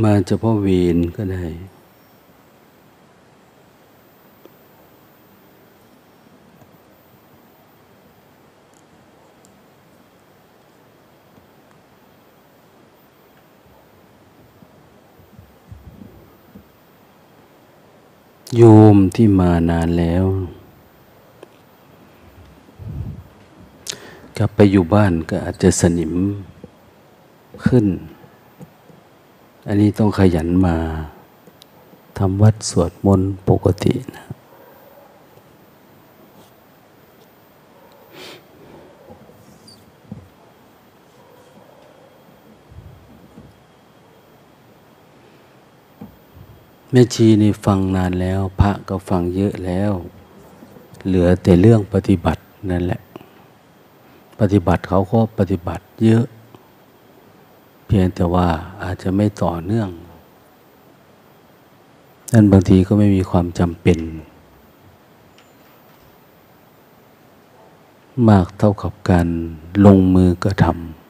มาเฉพาะเวรก็ได้ โยมที่มานานแล้ว กลับไปอยู่บ้านก็อาจจะสนิมขึ้น อันนี้ต้องขยันมาทำวัดสวดมนต์ปกตินะแม่ชีนี่ฟังนานแล้ว พระก็ฟังเยอะแล้ว เหลือแต่เรื่องปฏิบัตินั่นแหละ ปฏิบัติเขาก็ปฏิบัติเยอะ พียงแต่ว่าอาจจะไม่ต่อเนื่อง นั่นบางทีก็ไม่มีความจำเป็น มากเท่ากับการลงมือกระทำ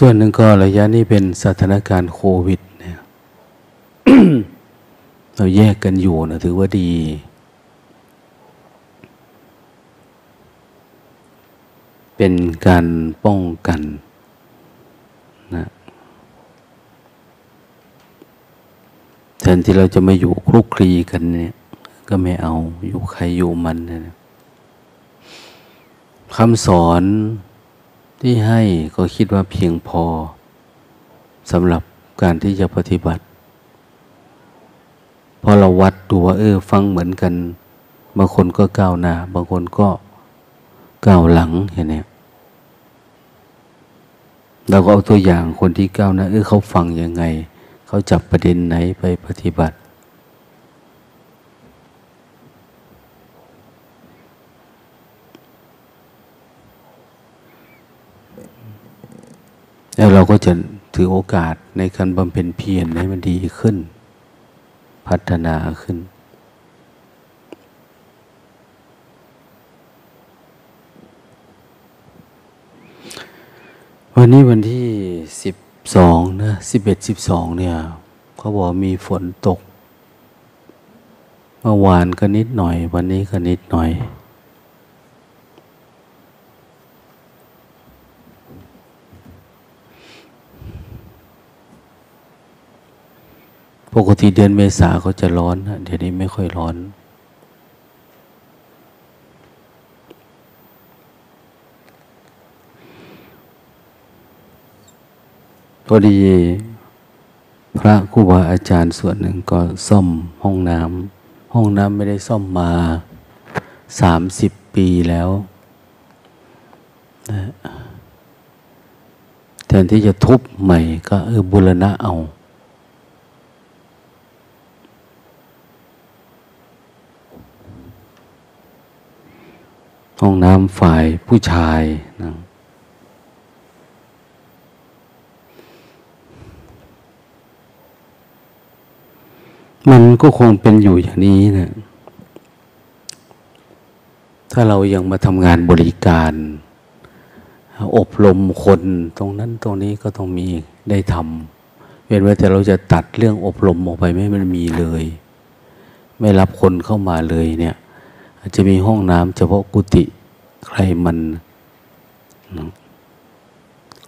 ส่วนหนึ่งก็ระยะนี้เป็นสถานการณ์โควิดเนี่ยเราแยกกันอยู่นะถือว่าดี เป็นการป้องกันนะแทนที่เราจะมาอยู่คลุกคลีกันเนี่ย ก็ไม่เอาอยู่ใครอยู่มันนะคำสอน ที่ให้ก็คิดว่าเพียงพอสำหรับการที่จะปฏิบัติ พอเราวัดดูว่าเออฟังเหมือนกัน บางคนก็ก้าวหน้าบางคนก็ก้าวหลังอย่างนี้เราก็เอาตัวอย่างคนที่ก้าวหน้าเออเขาฟังยังไง เขาจับประเด็นไหนไปปฏิบัติ แล้วเราก็จะถือโอกาสในการบำเพ็ญเพียรให้มันดีขึ้น พัฒนาขึ้น วันนี้วันที่สิบสองนะสิบเอ็ดสิบสองเนี่ยเขาบอกมีฝนตก เมื่อวานก็นิดหน่อย วันนี้ก็นิดหน่อย ปกติเดือนเมษาเขาจะร้อนเดี๋ยวนี้ไม่ค่อยร้อน พอดี พระครูบาอาจารย์ส่วนหนึ่งก็ซ่อมห้องน้ำห้องน้ำไม่ได้ซ่อมมาสามสิบปีแล้วนะแทนที่จะทุบใหม่ก็เออบุรณะเอา ห้องน้ำฝ่ายผู้ชายนะมันก็คงเป็นอยู่อย่างนี้นะถ้าเรายังมาทำงานบริการ อบรมคนตรงนั้นตรงนี้ก็ต้องมีได้ทำเว้นไว้แต่เราจะตัดเรื่องอบรมออกไปไม่มันมีเลย ไม่รับคนเข้ามาเลยเนี่ย อาจจะมีห้องน้ำเฉพาะกุฏิใครมัน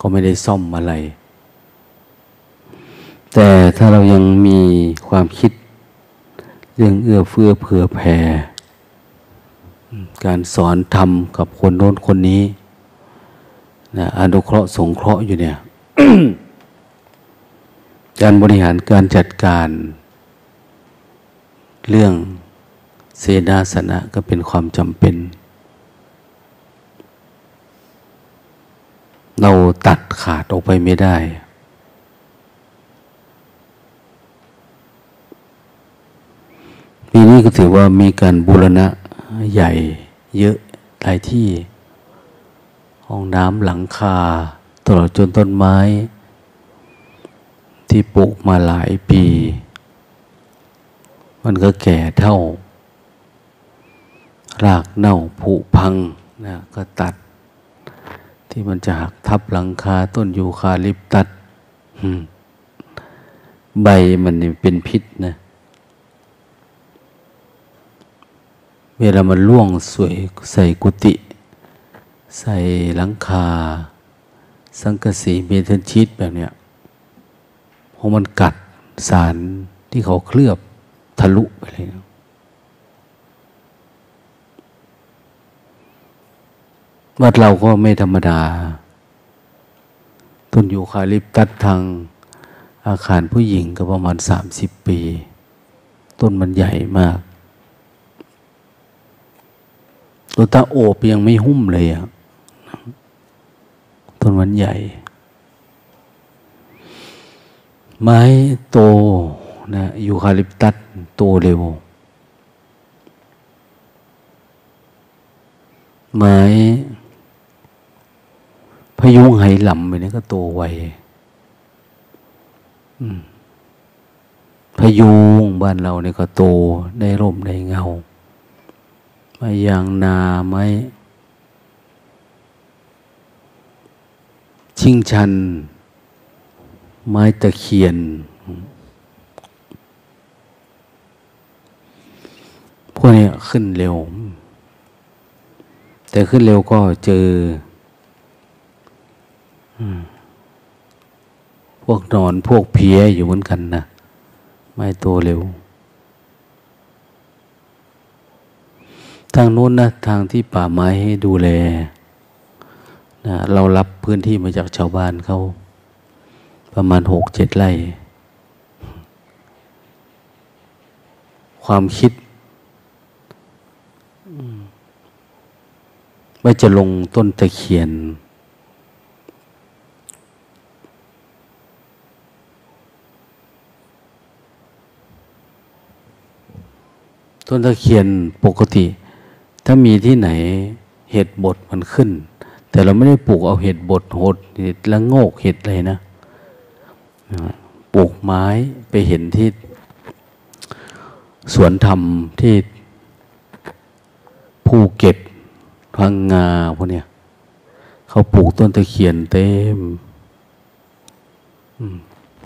ก็ไม่ได้ซ่อมอะไร แต่ถ้าเรายังมีความคิด เรื่องเอื้อเฟื้อเผื่อแผ่ การสอนธรรมกับคนโน้นคนนี้นะอนุเคราะห์สงเคราะห์อยู่เนี่ย การบริหารการจัดการ เรื่อง เสนาสนะก็เป็นความจำเป็น เราตัดขาดออกไปไม่ได้นี่ก็ถือว่ามีการบูรณะใหญ่เยอะหลายที่ ห้องน้ำหลังคา ตลอดจนต้นไม้ ที่ปลูกมาหลายปี มันก็แก่เท่า รากเน่าผุพังนะก็ตัด ที่มันจะหักทับหลังคาต้นยูคาลิปตัดใบมันเป็นพิษนะ เวลามันล่วงสวยใส่กุฏิใส่หลังคา สังกสีเมทัลชีตแบบเนี้ยพอมันกัดสารที่เขาเคลือบทะลุไปเลยนะ วัดเราก็ไม่ธรรมดา ต้นยูคาลิปตัสทางอาคารผู้หญิงก็ประมาณสามสิบปี ต้นมันใหญ่มากตัวตาโอบยังไม่หุ้มเลยอะต้นมันใหญ่ ไม้โตนะยูคาลิปตัสโตเร็ว ไม้ พยุงไหหลำไปนี่ก็โตไวพยุงบ้านเราเนี่ยก็โตได้ร่มได้เงาไม้ยางนาไม้ชิงชัน ไม้ตะเคียน พวกนี้ขึ้นเร็ว แต่ขึ้นเร็วก็เจอ พวกนอนพวกเพียอยู่เหมือนกันนะไม่โตเร็ว ทางโน้นนะทางที่ป่าไม้ให้ดูแลนะเรารับพื้นที่มาจากชาวบ้านเขาประมาณหกเจ็ดไร่ ความคิดว่าจะลงต้นตะเคียน ต้นตะเคียนปกติ ถ้ามีที่ไหนเห็ดบดมันขึ้น แต่เราไม่ได้ปลูกเอาเห็ดบดหดเห็ดละโงกเห็ดอะไรนะปลูกไม้ไปเห็นที่สวนธรรมที่ภูเก็ตพังงาพวกเนี้ยเขาปลูกต้นตะเคียนเต็ม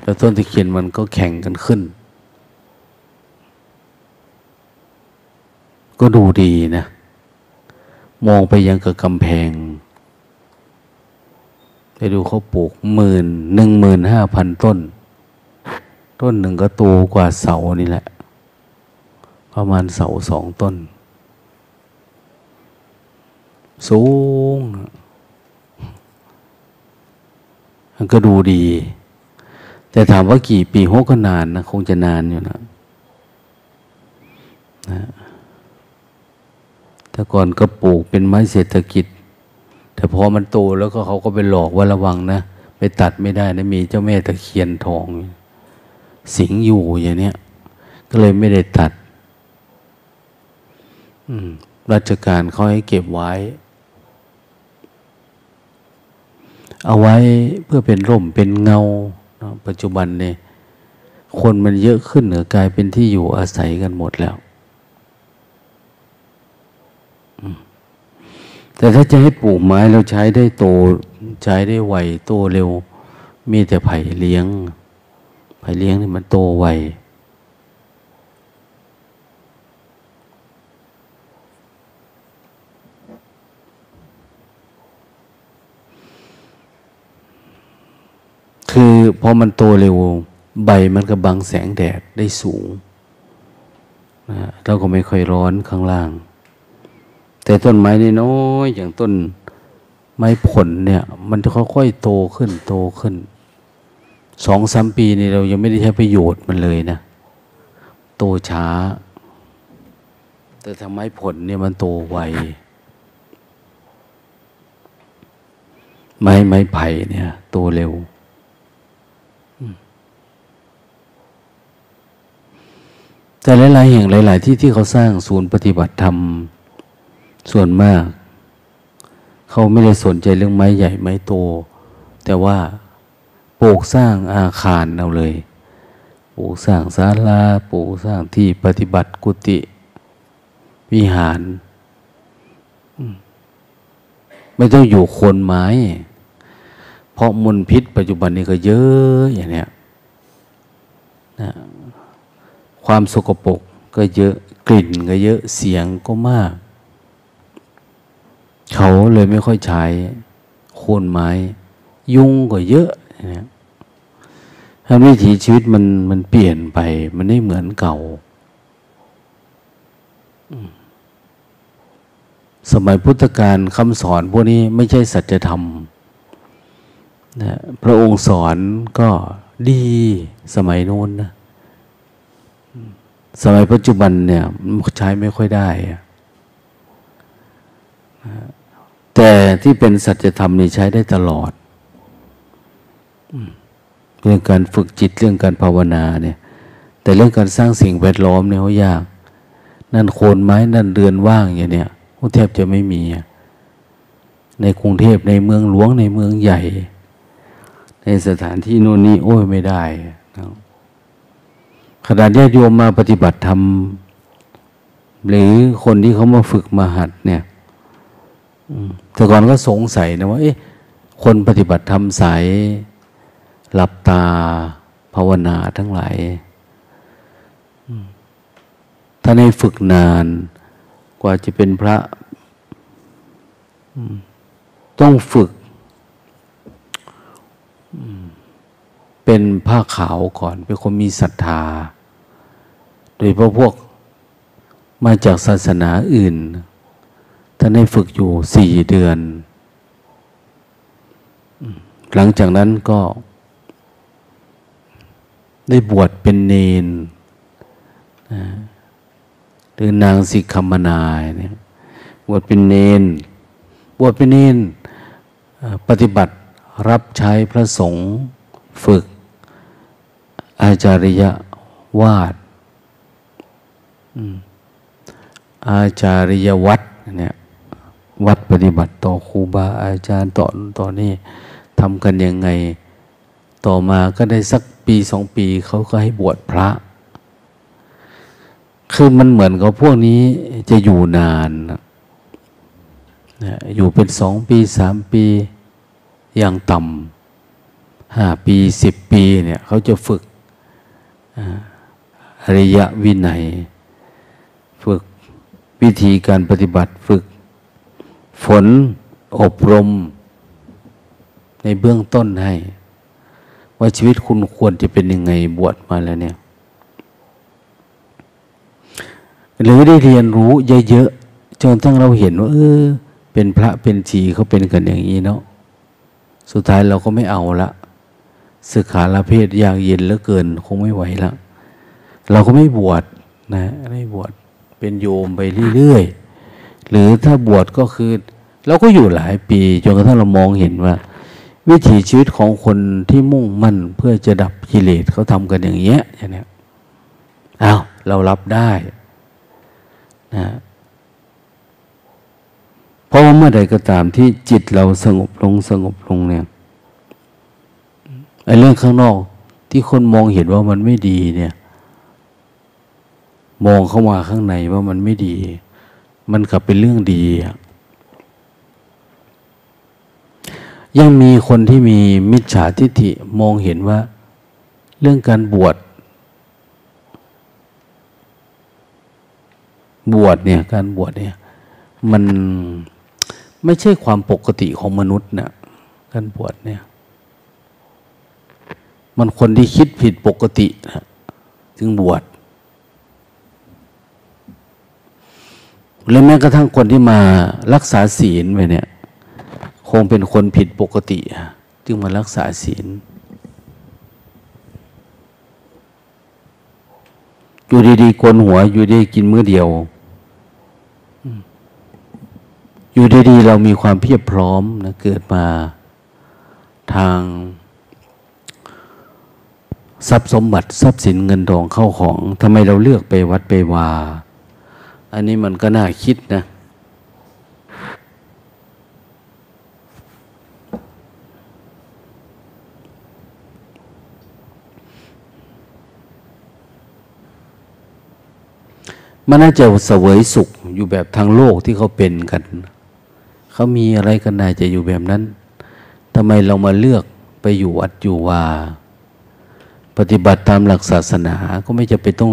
แล้วต้นตะเคียนมันก็แข่งกันขึ้น ก็ดูดีนะ มองไปยังกับกำแพง ไปดูเขาปลูกหมื่นหนึ่งหมื่นห้าพันต้น ต้นหนึ่งก็โตกว่าเสานี่แหละ ประมาณเสาสองต้น สูง มันก็ดูดี แต่ถามว่ากี่ปีหกก็นานนะ คงจะนานอยู่นะนะ แต่ก่อนก็ปลูกเป็นไม้เศรษฐกิจ แต่พอมันโตแล้วก็เขาก็ไปหลอกว่าระวังนะไปตัดไม่ได้นะมีเจ้าแม่ตะเคียนทอง สิงอยู่อย่างเนี้ยก็เลยไม่ได้ตัดราชการเขาให้เก็บไว้ เอาไว้เพื่อเป็นร่มเป็นเงา ปัจจุบันเนี่ยคนมันเยอะขึ้นเหนือกลายเป็นที่อยู่อาศัยกันหมดแล้ว แต่ถ้าจะให้ปลูกไม้เราใช้ได้โตใช้ได้ไวโตเร็ว มีแต่ไผ่เลี้ยง ไผ่เลี้ยงนี่มันโตไวคือพอมันโตเร็ว ใบมันก็บังแสงแดดได้สูงนะเราก็ไม่ค่อยร้อนข้างล่าง แต่ต้นไม้นี่น้อยอย่างต้นไม้ผลเนี่ย มันจะค่อยๆโตขึ้นโตขึ้นสองสามปีนี่เรายังไม่ได้ใช้ประโยชน์มันเลยนะ โตช้า แต่ทำไม้ผลเนี่ยมันโตไวไม้ไม้ไผ่เนี่ย โตเร็ว แต่หลาย ๆ แห่งหลาย ๆ ที่ที่เขาสร้างศูนย์ปฏิบัติธรรม ส่วนมาก เขาไม่ได้สนใจเรื่องไม้ใหญ่ไม้โต แต่ว่าปลูกสร้างอาคารเอาเลย ปลูกสร้างศาลาปลูกสร้างที่ปฏิบัติกุฏิวิหาร ไม่ต้องอยู่โคนไม้ เพราะมลพิษปัจจุบันนี้ก็เยอะอย่างเนี้ยนะความสกปรกก็เยอะกลิ่นก็เยอะเสียงก็มาก เขาเลยไม่ค่อยใช้โคนไม้ ยุงก็เยอะนะถ้าวิถีชีวิตมันมันเปลี่ยนไป มันไม่เหมือนเก่า สมัยพุทธกาลคำสอนพวกนี้ไม่ใช่สัจธรรมนะพระองค์สอนก็ดีสมัยโน้นนะสมัยปัจจุบันเนี่ยใช้ไม่ค่อยได้ แต่ที่เป็นสัจธรรมนี่ใช้ได้ตลอด เรื่องการฝึกจิตเรื่องการภาวนาเนี่ย แต่เรื่องการสร้างสิ่งแวดล้อมเนี่ยเขายาก นั่นโคนไม้นั่นเรือนว่างอย่างเนี้ยแทบจะไม่มี ในกรุงเทพในเมืองหลวงในเมืองใหญ่ ในสถานที่โน่นนี่โอ้ยไม่ได้นะขณะญาติโยมมาปฏิบัติธรรมหรือคนที่เขามาฝึกมาหัดเนี่ย แต่ก่อนก็สงสัยนะว่า เอ๊ะ คนปฏิบัติธรรมสายหลับตาภาวนาทั้งหลายถ้าในฝึกนานกว่าจะเป็นพระ ต้องฝึก เป็นผ้าขาวก่อน เป็นคนมีศรัทธา โดยเพราะพวกมาจากศาสนาอื่นานให้ฝึกอยู่สี่เดือน หลังจากนั้นก็ ได้บวชเป็นเนนหรือนางสิกขมนายเนี่ยบวชเป็นเนน บวชเป็นเนน ปฏิบัติรับใช้พระสงฆ์ฝึก อาจาริยวาดอาจาริยวัดเนี่ย วัดปฏิบัติต่อครูบาอาจารย์ต่อต่อนี่ทำกันยังไง ต่อมาก็ได้สักปีสองปีเขาก็ให้บวชพระ คือมันเหมือนกับพวกนี้จะอยู่นานอยู่เป็นสองปีสามปีอย่างต่ำห้าปีสิบปีเนี่ยเขาจะฝึกอริยวินัย ฝึกวิธีการปฏิบัติฝึก ฝนอบรม ในเบื้องต้นให้ ว่าชีวิตคุณควรจะเป็นยังไงบวชมาแล้วเนี่ย หรือได้เรียนรู้เยอะๆ จนทั้งเราเห็นว่าเออเป็นพระเป็นชีเขาเป็นกันอย่างนี้เนาะสุดท้ายเราก็ไม่เอาละสึกขาลาเพศยากเย็นเหลือเกิน คงไม่ไหวละเราก็ไม่บวชนะไม่บวชเป็นโยมไปเรื่อยๆ หรือถ้าบวชก็คือเราก็อยู่หลายปีจนกระทั่งเรามองเห็นว่า วิถีชีวิตของคนที่มุ่งมั่นเพื่อจะดับกิเลสเขาทำกันอย่างเงี้ยอย่างเนี้ยอ้าวเรารับได้นะเพราะว่าเมื่อใดก็ตามที่จิตเราสงบลงสงบลงเนี่ยไอ้เรื่องข้างนอกที่คนมองเห็นว่ามันไม่ดีเนี่ย มองเข้ามาข้างในว่ามันไม่ดี มันกลับเป็นเรื่องดี ยังมีคนที่มีมิจฉาทิฏฐิมองเห็นว่า เรื่องการบวช บวชเนี่ย การบวชเนี่ย มันไม่ใช่ความปกติของมนุษย์นะการบวชเนี่ย มันคนที่คิดผิดปกตินะจึงบวช และแม้กระทั่งคนที่มารักษาศีลไปเนี่ย คงเป็นคนผิดปกติจึงมารักษาศีล อยู่ดีๆกนหัว อยู่ดีกินมื้อเดียว อยู่ดีๆเรามีความเพียบพร้อมนะเกิดมาทาง ทรัพย์สมบัติทรัพย์สินเงินทองเข้าของทำไมเราเลือกไปวัดไปวา อันนี้มันก็น่าคิดนะ มันน่าจะเสวยสุขอยู่แบบทางโลกที่เขาเป็นกัน เขามีอะไรกันน่าจะอยู่แบบนั้นทำไมเรามาเลือกไปอยู่วัดอยู่ว่า ปฏิบัติตามหลักศาสนาก็ไม่จะไปต้อง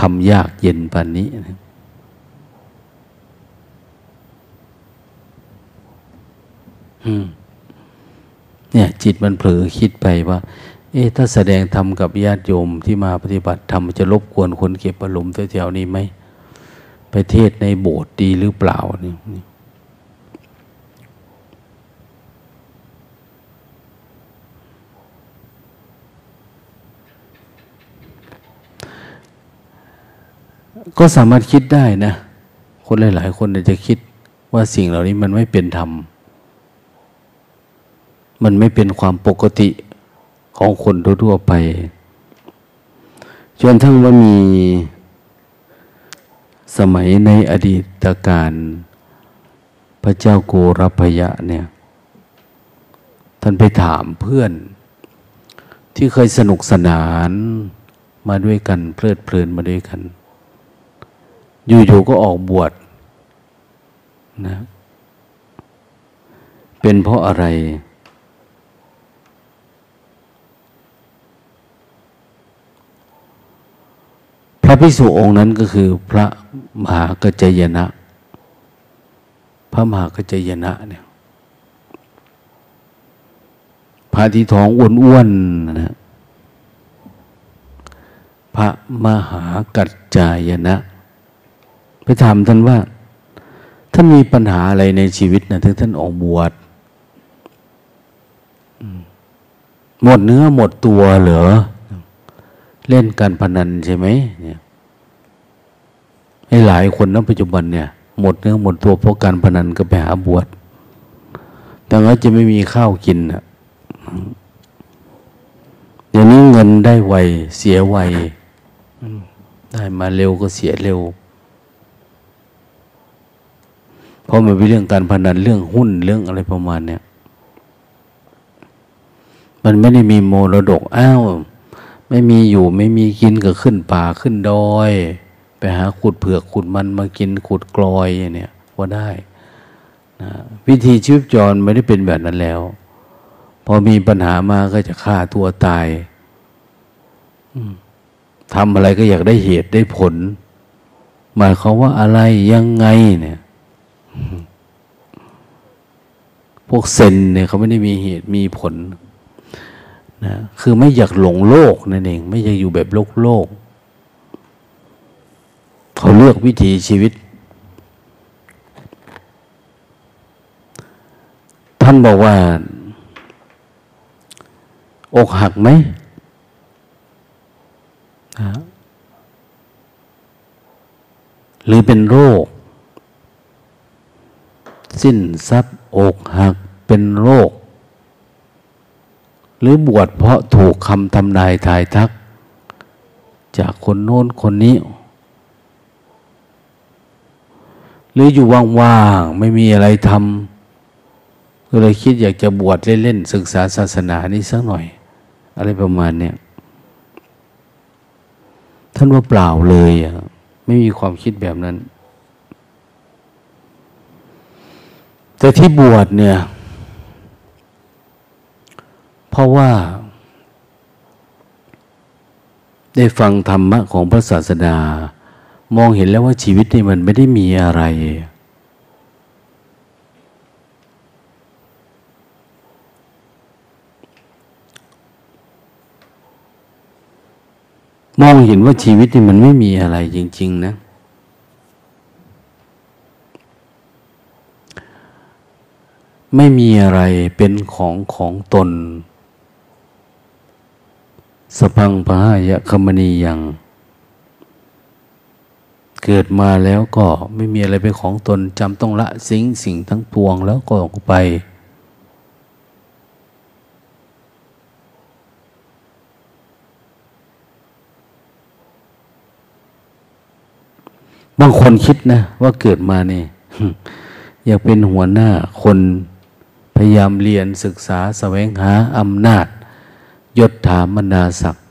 ทำยากเย็นปานนี้นะ เนี่ย จิตมันเผลอคิดไปว่า เอ๊ะถ้าแสดงธรรมกับญาติโยมที่มาปฏิบัติธรรมจะรบกวนคนเก็บอารมณ์แถวๆนี้ไหมไปเทศในโบสถ์ดีหรือเปล่านี่ก็สามารถคิดได้นะ คนหลาย ๆ คนจะคิดว่าสิ่งเหล่านี้มันไม่เป็นธรรม มันไม่เป็นความปกติของคนทั่วไป จนทั้งว่ามีสมัยในอดีตการพระเจ้าโกรพยะเนี่ย ท่านไปถามเพื่อน ที่เคยสนุกสนานมาด้วยกัน เพลิดเพลินมาด้วยกัน อยู่ๆก็ออกบวชนะ เป็นเพราะอะไร ระภิกษุองค์นั้นก็คือพระมหากัจจยนะ พระมหากัจจยนะเนี่ยพระที่ท้องอ้วนๆนะ พระมหากัจจายนะไปถามท่านว่าท่านมีปัญหาอะไรในชีวิตนะถึงท่านออกบวชหมดเนื้อหมดตัวเหรอ เล่นการพนันใช่ไหมเนี่ย ให้หลายคนนะปัจจุบันเนี่ย หมดเนื้อหมดตัวเพราะการพนันก็ไปหาบวชแต่ว่าจะไม่มีข้าวกินอะเดี๋ยวนี้เงินได้ไวเสียไวได้มาเร็วก็เสียเร็ว เพราะมันเป็นเรื่องการพนันเรื่องหุ้นเรื่องอะไรประมาณเนี้ยมันไม่ได้มีโมรดกอ้าว ไม่มีอยู่ไม่มีกินก็ขึ้นป่าขึ้นดอย ไปหาขุดเผือกขุดมันมากินขุดกลอยเนี่ยว่าได้นะวิธีชีวิตจรไม่ได้เป็นแบบนั้นแล้ว พอมีปัญหามาก็จะฆ่าตัวตายทำอะไรก็อยากได้เหตุได้ผล หมายความว่าอะไรยังไงเนี่ย พวกเซนเนี่ยเขาไม่ได้มีเหตุมีผลนะคือไม่อยากหลงโลกนั่นเอง ไม่อยากอยู่แบบโลกโลก เขาเลือกวิถีชีวิต ท่านบอกว่า อกหักไหมนะหรือเป็นโรค สิ้นทรัพย์อกหักเป็นโรค หรือบวชเพราะถูกคำทำนายทายทัก จากคนโน้นคนนี้ หรืออยู่ว่างๆไม่มีอะไรทำก็เลยคิดอยากจะบวชเล่นๆศึกษาศาสนานี้สักหน่อย อะไรประมาณเนี้ยท่านว่าเปล่าเลยอะไม่มีความคิดแบบนั้น แต่ที่บวชเนี่ย เพราะว่า ได้ฟังธรรมะของพระศาสดา มองเห็นแล้วว่าชีวิตนี่มันไม่ได้มีอะไร มองเห็นว่าชีวิตนี่มันไม่มีอะไรจริง ๆ นะ ไม่มีอะไรเป็นของของตน สพังพายะคมณียัง เกิดมาแล้วก็ไม่มีอะไรเป็นของตนจำต้องละสิ่งสิ่งทั้งปวงแล้วก็ออกไป บางคนคิดนะ ว่าเกิดมาเนี่ยอยากเป็นหัวหน้าคนพยายามเรียนศึกษาสแสวงหาอำนาจ ยศถามนาศักดิ์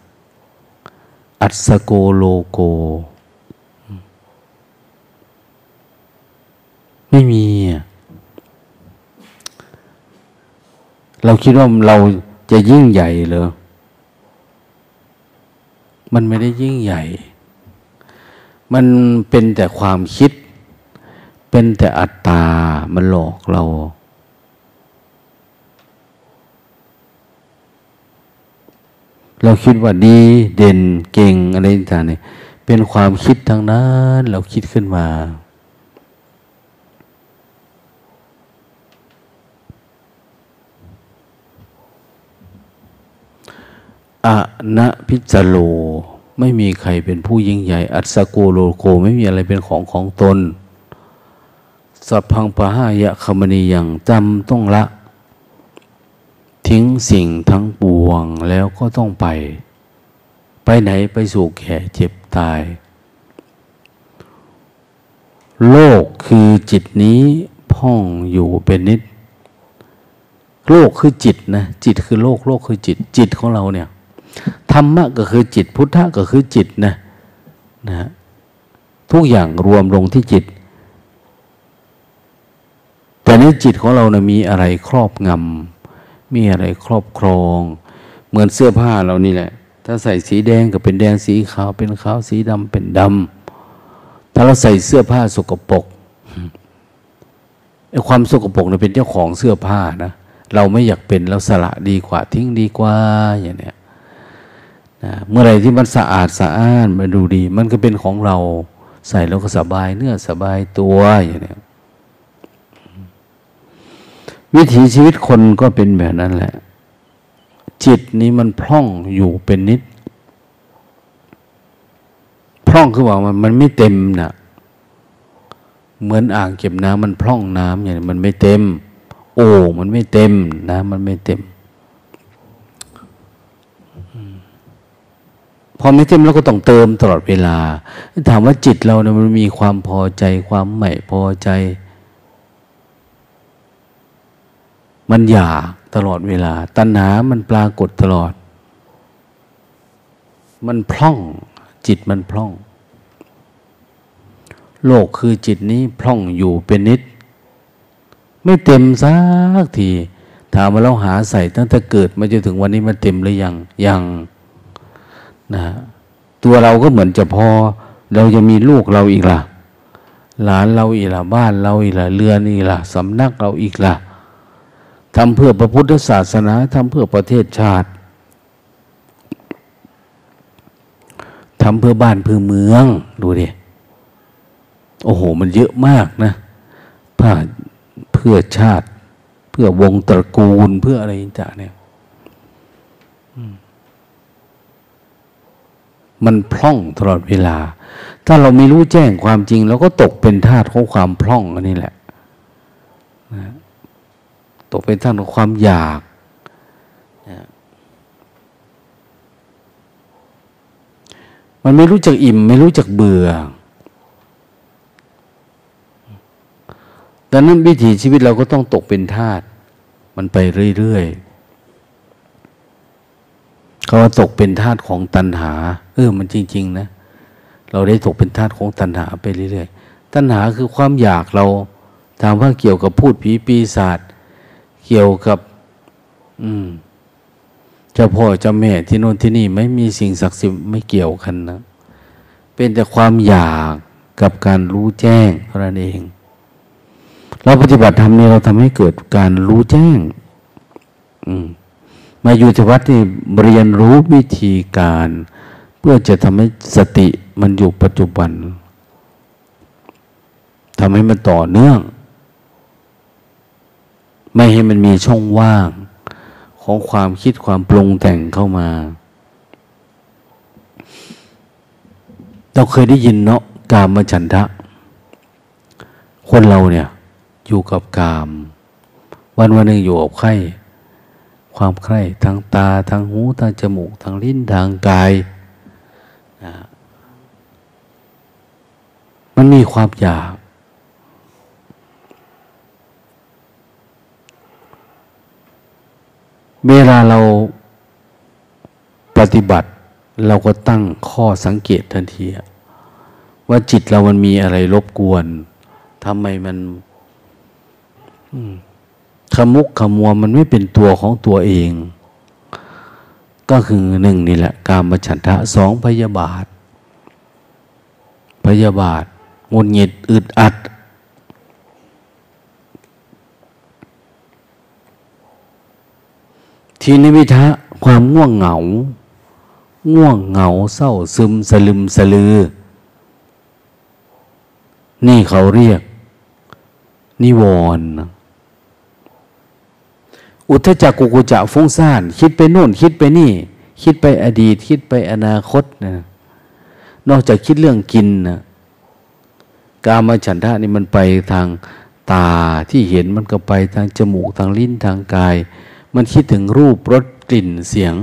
อัศโกโลโก ไม่มี เราคิดว่าเราจะยิ่งใหญ่เหรอ มันไม่ได้ยิ่งใหญ่ มันเป็นแต่ความคิด เป็นแต่อัตตา มันหลอกเรา เราคิดว่าดี เด่น เก่งอะไรต่างๆเนี่ยเป็นความคิดทางนั้น เราคิดขึ้นมา อะนะพิจโล ไม่มีใครเป็นผู้ยิ่งใหญ่ อัศโกโลโกไม่มีอะไรเป็นของของตน สัพพังปะหายะคมณีอย่างจำต้องละ ทิ้งสิ่งทั้งปวงแล้วก็ต้องไป ไปไหนไปสู่แก่เจ็บตาย โลกคือจิตนี้พ่องอยู่เป็นนิด โลกคือจิตนะ จิตคือโลก โลกคือจิต จิตของเราเนี่ย ธรรมะก็คือจิต พุทธะก็คือจิตนะนะทุกอย่างรวมลงที่จิต แต่ในจิตของเรานะมีอะไรครอบงำมีอะไรครอบครอง เหมือนเสื้อผ้าเรานี่แหละ ถ้าใส่สีแดงก็เป็นแดงสีขาวเป็นขาวสีดำเป็นดำถ้าเราใส่เสื้อผ้าสกปรกไอ้ความสกปรกเนี่ยเป็นเจ้าของเสื้อผ้านะ เราไม่อยากเป็นเราสละดีกว่าทิ้งดีกว่าอย่างเนี้ย นะเมื่อไรที่มันสะอาดสะอ้านมันดูดี มันก็เป็นของเราใส่แล้วก็สบายเนื้อสบายตัวอย่างนี้วิถีชีวิตคนก็เป็นแบบนั้นแหละ จิตนี้มันพร่องอยู่เป็นนิด พร่องคือว่ามันมันไม่เต็มนะ่ะเหมือนอ่างเก็บน้ำมันพร่องน้ำอย่างนี้มันไม่เต็ม โอ้มันไม่เต็มน้ำมันไม่เต็ม พอไม่เต็มเราก็ต้องเติมตลอดเวลา ถามว่าจิตเราเนี่ยมันมีความพอใจความไม่พอใจ มันอยากตลอดเวลา ตัณหามันปรากฏตลอด มันพร่อง จิตมันพร่อง โลกคือจิตนี้พร่องอยู่เป็นนิด ไม่เต็มสักที ถามว่าเราหาใส่ตั้งแต่เกิดมาจนถึงวันนี้มันเต็มหรือยังยัง นะตัวเราก็เหมือนจะพอ เราจะมีลูกเราอีกล่ะ หลานเราอีกล่ะ บ้านเราอีกล่ะ เรือนอีกล่ะสำนักเราอีกล่ะทำเพื่อพระพุทธศาสนาทำเพื่อประเทศชาติทำเพื่อบ้านเพื่อเมือง ดูดิโอ้โห มันเยอะมากนะเพื่อเพื่อชาติ เพื่อวงตระกูลเพื่ออะไรต่างเนี่ย มันพร่องตลอดเวลา ถ้าเราไม่รู้แจ้งความจริงเราก็ตกเป็นทาสของความพร่องอันนี้แหละนะตกเป็นทาสของความอยากนะมันไม่รู้จักอิ่ม ไม่รู้จักเบื่อดังนั้นวิถีชีวิตเราก็ต้องตกเป็นทาสมันไปเรื่อยๆเขาว่าตกเป็นทาสของตัณหา ออมันจริง ๆ นะ เราได้ตกเป็นทาสของตัณหาไปเรื่อยๆ ตัณหาคือความอยากเราถามว่าเกี่ยวกับพูดผีปีศาจเกี่ยวกับ อืมเจ้าพ่อเจ้าแม่ที่โน่นที่นี่ไม่มีสิ่งศักดิ์สิทธิ์ไม่เกี่ยวกันนะ เป็นแต่ความอยากกับการรู้แจ้งเท่านั้นเอง เราปฏิบัติธรรมนี่เราทำให้เกิดการรู้แจ้ง อืมมาอยู่ที่วัดนี่เรียนรู้วิธีการ เพื่อจะทำให้สติมันอยู่ปัจจุบันทำให้มันต่อเนื่อง ไม่ให้มันมีช่องว่าง ของความคิดความปรุงแต่งเข้ามา เราเคยได้ยินเนาะกามฉันทะ คนเราเนี่ย อยู่กับกาม วันวันหนึ่งอยู่กับไข่ความใคร่ทางตาทางหูทางจมูกทางลิ้นทางกายนะ มันมันมีความอยาก เวลาเราปฏิบัติ เราก็ตั้งข้อสังเกตทันทีว่าจิตเรามันมีอะไรรบกวนทำไมมันขมุกขมัวมันไม่เป็นตัวของตัวเอง ก็คือหนึ่งนี่แหละ การมฉันทะสองพยาบาท พยาบาท งุนหงิดอึดอัด ทีนิวิทะความง่วงเหงา ง่วงเหงาเศร้าซึมสลึมสลือ นี่เขาเรียก นิวรณ์อุทจักกุกุจะฟุ้งซ่าน คิดไปโน่น คิดไปนี่ คิดไปอดีต คิดไปอนาคตนะนอกจากคิดเรื่องกินนะ การมาฉันทะนี่มันไปทางตาที่เห็นมันก็ไปทางจมูกทางลิ้นทางกาย มันคิดถึงรูปรสกลิ่นเสียง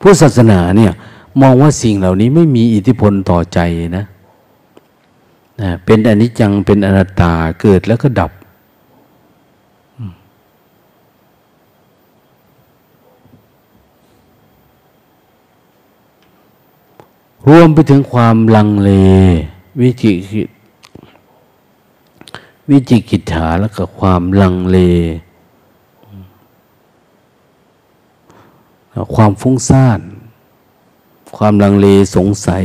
ผู้ศาสนาเนี่ยมองว่าสิ่งเหล่านี้ไม่มีอิทธิพลต่อใจนะนะเป็นอนิจจังเป็นอนัตตาเกิดแล้วก็ดับ รวมไปถึงความลังเล วิจิกิวิจิกิจฉาแล้วก็ความลังเล ความฟุ้งซ่าน ความลังเลสงสัย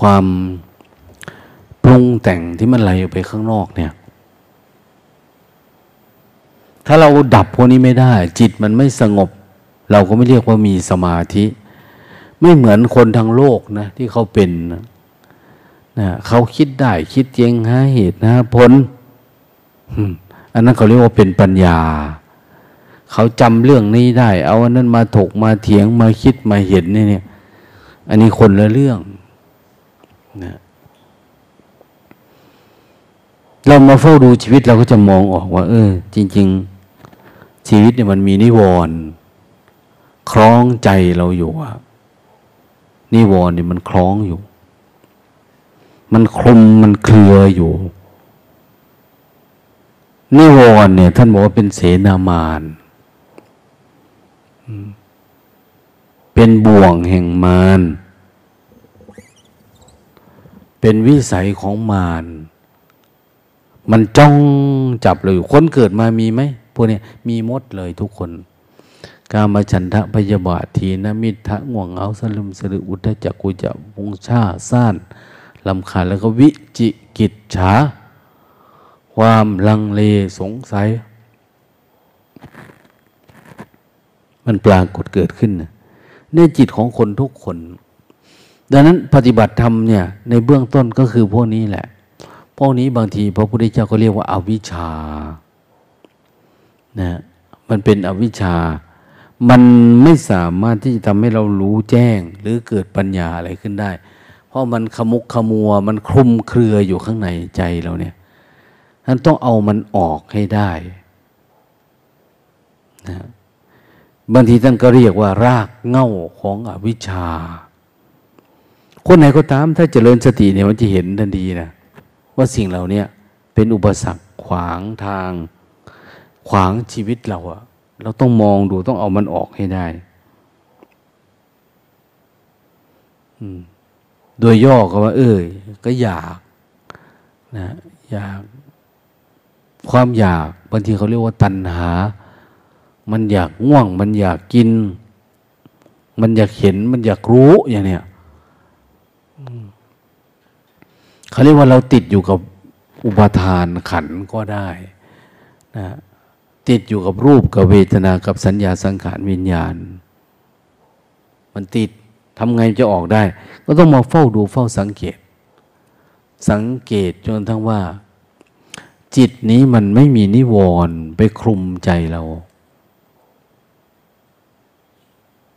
ความปรุงแต่งที่มันไหลออกไปข้างนอกเนี่ย ถ้าเราดับพวกนี้ไม่ได้ จิตมันไม่สงบ เราก็ไม่เรียกว่ามีสมาธิ ไม่เหมือนคนทางโลกนะ ที่เขาเป็นนะเขาคิดได้คิดเจงหาเหตุนะผลอันนั้นเขาเรียกว่าเป็นปัญญา เขาจำเรื่องนี้ได้ เอาอันนั้นมาถกมาเถียงมาคิดมาเห็นนี่เนี่ย อันนี้คนละเรื่องนะเรามาเฝ้าดูชีวิตเราก็จะมองออกว่า เออ จริง ๆ ชีวิตเนี่ยมันมีนิวรณ์คล้องใจเราอยู่อะนิวรณ์เนี่ยมันคล้องอยู่ มันคลุมมันเคลืออยู่ นิวรณ์เนี่ย ท่านบอกว่าเป็นเสนามานเป็นบ่วงแห่งมารเป็นวิสัยของมารมันจ้องจับเลยคนเกิดมามีไหม วกนี้มีมดเลยทุกคน กามาฉันทะพยาบาททีนมิทะง่วงเหงาสลุมสลืออุทธจักกุจะวงชาซ่านลำคาญแล้วก็วิจิกิจฉาความลังเลสงสัย มันปรากฏเกิดขึ้นในจิตของคนทุกคน ดังนั้นปฏิบัติธรรมเนี่ยในเบื้องต้นก็คือพวกนี้แหละ พวกนี้บางทีพระพุทธเจ้าก็เรียกว่าอาวิชชา นะมันเป็นอวิชชา มันไม่สามารถที่จะทำให้เรารู้แจ้ง หรือเกิดปัญญาอะไรขึ้นได้ เพราะมันขมุกขมัว มันคลุมเครืออยู่ข้างในใจเราเนี่ยนั้นต้องเอามันออกให้ได้นะบางทีท่านก็เรียกว่ารากเง่าของอวิชชา คนไหนก็ตามถ้าเจริญสติเนี่ยมันจะเห็นทันทีนะว่าสิ่งเหล่านี้เป็นอุปสรรคขวางทาง ขวางชีวิตเราอะเราต้องมองดูต้องเอามันออกให้ได้โดยย่อก็ว่า เอ้ยก็อยากนะอยากความอยากบางทีเขาเรียกว่าตัณหา มันอยากง่วง มันอยากกิน มันอยากเห็น มันอยากรู้อย่างเนี้ยเขาเรียกว่าเราติดอยู่กับอุปทานขันก็ได้ นะ ติดอยู่กับรูปกับเวทนากับสัญญาสังขารวิญญาณ มันติดทำไงจะออกได้ ก็ต้องมาเฝ้าดูเฝ้าสังเกต สังเกตจนทั้งว่า จิตนี้มันไม่มีนิวรณ์ไปคลุมใจเรา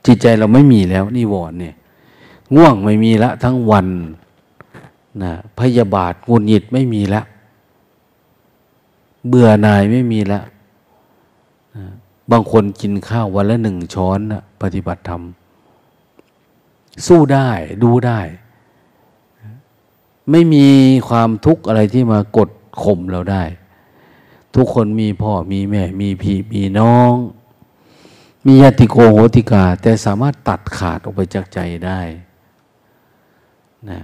จิตใจเราไม่มีแล้วนิวรณ์เนี่ยง่วงไม่มีละทั้งวันนะพยาบาทงุนหงิดไม่มีละ เบื่อหน่ายไม่มีละ บางคนกินข้าววันละหนึ่งช้อนนะปฏิบัติธรรม สู้ได้ดูได้ ไม่มีความทุกข์อะไรที่มากดข่มเราได้ ทุกคนมีพ่อมีแม่ มีพี่มีน้อง มีญาติโกโหติกา แต่สามารถตัดขาดออกไปจากใจได้นะ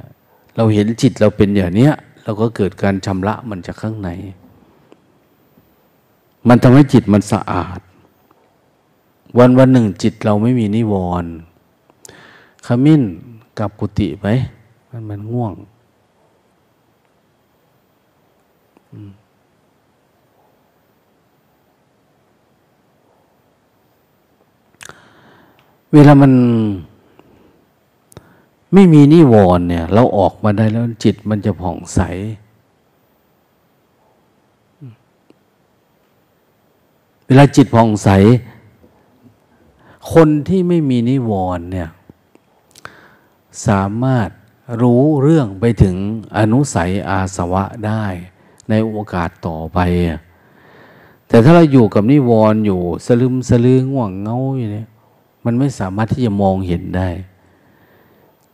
เราเห็นจิตเราเป็นอย่างเนี้ยเราก็เกิดการชำระมันจากข้างใน มันทำให้จิตมันสะอาด วันวันหนึ่งจิตเราไม่มีนิวรณ์ขมิ้นกับกุฏิไปมันมันง่วงเวลามันไม่มีนิวรณ์เนี่ย เราออกมาได้แล้วจิตมันจะผ่องใส เวลาจิตผ่องใส คนที่ไม่มีนิวรณ์เนี่ยสามารถรู้เรื่องไปถึงอนุสัยอาสวะได้ในโอกาสต่อไป แต่ถ้าเราอยู่กับนิวรณ์อยู่สลึมสลือง่วงเงาอยู่เนี่ยมันไม่สามารถที่จะมองเห็นได้